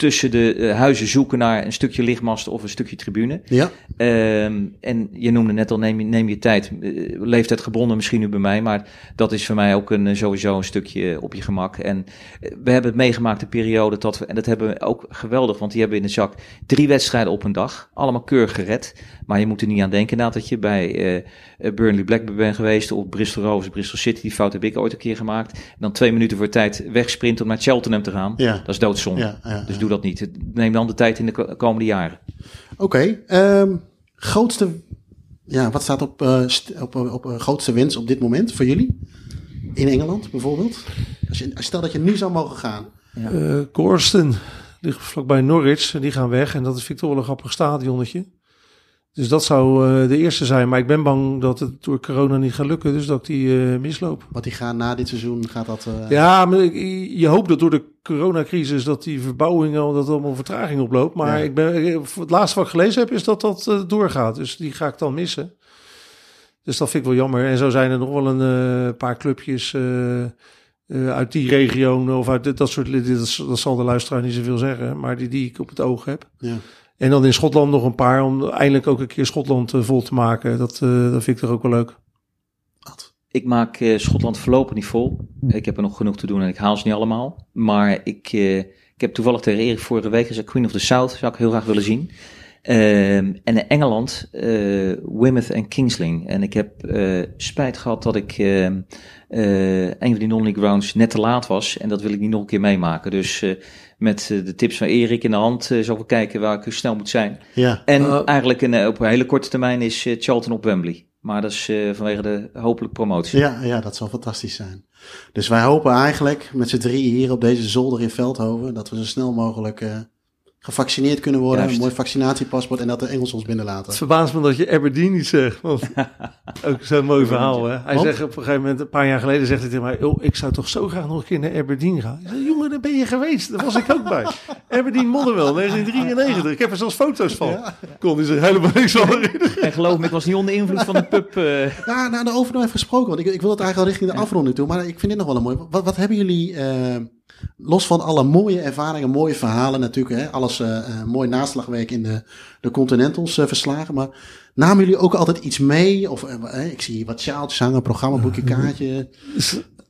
tussen de eh, huizen zoeken naar een stukje lichtmast of een stukje tribune. ja, Ehm, en je noemde net al, neem je, neem je tijd. Eh, leeftijd gebonden misschien nu bij mij, maar dat is voor mij ook een, eh, sowieso een stukje op je gemak. En we hebben het meegemaakt de periode dat we, en dat hebben we ook geweldig, want die hebben we in de zak drie wedstrijden op een dag. Allemaal keurig gered. Maar je moet er niet aan denken inderdaad dat je bij Burnley Blackburn bent geweest, of Bristol Rovers, Bristol City. Die fout heb ik ooit een keer gemaakt. En dan twee minuten voor tijd wegsprinten om naar Cheltenham te gaan. ja. Dat is doodzonde. ja, ja, Dus doe dat niet. Neem dan de tijd in de ko- komende jaren. Oké, ehm, grootste, ja, wat staat op, eh, st- op, op, op eh, grootste wens op dit moment voor jullie? In Engeland bijvoorbeeld? Als je, stel dat je nu zou mogen gaan. Eh Corsten ligt vlakbij Norwich. en Die gaan weg. En dat is wel een grappig stadionnetje. Dus dat zou eh, de eerste zijn. Maar ik ben bang dat het door corona niet gaat lukken. Dus dat ik die eh, misloop. Wat die gaan na dit seizoen, gaat dat... eh, Ja, maar je hoopt dat door de coronacrisis dat die verbouwing al dat allemaal vertraging oploopt. Maar Ja. ik ben, het laatste wat ik gelezen heb is dat dat doorgaat. Dus die ga ik dan missen. Dus dat vind ik wel jammer. En zo zijn er nog wel een paar clubjes uit die regio of uit dat soort. Dat, dat zal de luisteraar niet zoveel zeggen, maar die, die ik op het oog heb. ja. En dan in Schotland nog een paar om eindelijk ook een keer Schotland eh, vol te maken. Dat, eh, dat vind ik toch ook wel leuk. Ik maak eh, Schotland voorlopig niet vol. Ik heb er nog genoeg te doen en ik haal ze niet allemaal. Maar ik, ik heb toevallig tegen Erik vorige week gezegd... Queen of the South zou ik heel graag willen zien. Ehm, en in Engeland, Weymouth en Kingsling. En ik heb spijt gehad dat ik ehm, eh, een van die non-league net te laat was. En dat wil ik niet nog een keer meemaken. Dus met eh, de tips van Erik in de hand uh, zal ik kijken waar ik snel moet zijn. Ja. En Uh, eigenlijk een, op een hele korte termijn is uh, Charlton op Wembley. Maar dat is uh, vanwege de hopelijk promotie. Ja, ja, dat zal fantastisch zijn. Dus wij hopen eigenlijk met z'n drieën hier op deze zolder in Veldhoven... dat we zo snel mogelijk uh, gevaccineerd kunnen worden. Juist. Een mooi vaccinatiepaspoort en dat de Engels ons binnenlaten. Het verbaast me dat je Aberdeen niet zegt. Want ook zo'n mooi verhaal. Hè? Hij Want? zegt op een gegeven moment, een paar jaar geleden, zegt hij tegen mij: oh, Ik zou toch zo graag nog een keer naar Aberdeen gaan. Ik Jongen, daar ben je geweest. Daar was ik ook bij. Aberdeen Motherwell, 1993. Ik heb er zelfs foto's van. Ja. Kon hij zich helemaal niks van herinneren. En geloof me, ik was niet onder invloed van de pub. Uh... Ja, nou, daarover nog even gesproken, want ik, ik wil het eigenlijk al richting de afronding toe. Maar ik vind dit nog wel een mooi. Wat, wat hebben jullie, uh, los van alle mooie ervaringen, mooie verhalen natuurlijk, hè, alles uh, mooi naslagwerk in de, de Continentals uh, verslagen. Maar namen jullie ook altijd iets mee? Of ik zie hier wat sjaaltjes hangen, programmaboekje, kaartje.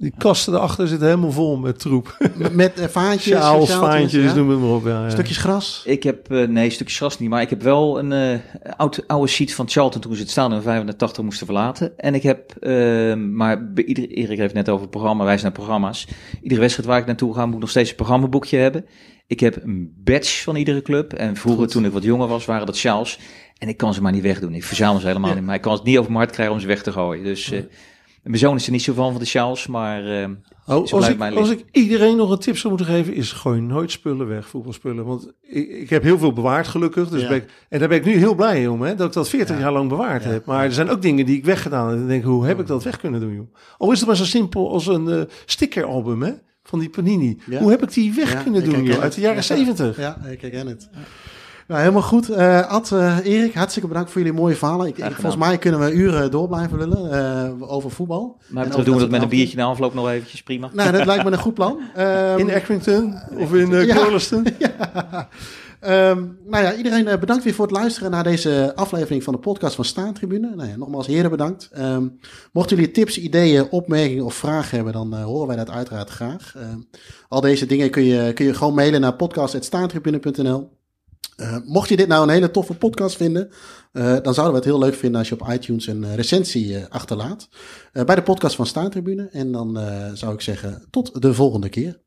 Die kasten erachter zitten helemaal vol met troep. Met, met uh, vaantjes, Sjaals, vaantjes, ja? noem het maar op. Ja, ja. Stukjes gras? Ik heb, uh, nee, stukjes gras niet, maar ik heb wel een uh, oud, oude sheet van Charlton toen ze het staan in 85 moesten verlaten. En ik heb, uh, maar ieder, Erik heeft net over het programma, wijs naar programma's. Iedere wedstrijd waar ik naartoe ga moet ik nog steeds een programmaboekje hebben. Ik heb een badge van iedere club. En vroeger, Goed. toen ik wat jonger was, waren dat sjaals. En ik kan ze maar niet wegdoen. Ik verzamel ze helemaal ja. niet. Maar ik kan het niet over mijn hart krijgen om ze weg te gooien. Dus ja. Mijn zoon is er niet zo van van de sjaals, maar uh, oh, als, ik, als ik iedereen nog een tip zou moeten geven, is gooi nooit spullen weg, voetbalspullen. Want ik, ik heb heel veel bewaard gelukkig. Dus ja. ik, en daar ben ik nu heel blij om, hè, dat ik dat 40 ja. jaar lang bewaard heb. Maar er zijn ook dingen die ik weggedaan heb. En dan denk ik, hoe heb ik dat weg kunnen doen, joh? Al is het maar zo simpel als een uh, stickeralbum, hè? Van die Panini. Hoe heb ik die weg kunnen doen, joh? Uit de jaren 70. Ja, ik herken het. Nou, helemaal goed. Uh, Ad, uh, Erik, hartstikke bedankt voor jullie mooie verhalen. Ik, ik, volgens mij kunnen we uren door blijven lullen uh, over voetbal. Maar we doen we dat met een biertje na afloop nog eventjes, prima. Nou, dat lijkt me een goed plan. Um, in Accrington of in uh, ja, Curliston. ja. Um, nou ja, iedereen bedankt weer voor het luisteren naar deze aflevering van de podcast van Staantribune. Nou ja, nogmaals, heren bedankt. Um, mochten jullie tips, ideeën, opmerkingen of vragen hebben, dan uh, horen wij dat uiteraard graag. al deze dingen kun je, kun je gewoon mailen naar podcast.staantribune.nl. Uh, mocht je dit nou een hele toffe podcast vinden, uh, dan zouden we het heel leuk vinden als je op iTunes een uh, recensie achterlaat. bij de podcast van Staantribune. En dan zou ik zeggen, tot de volgende keer.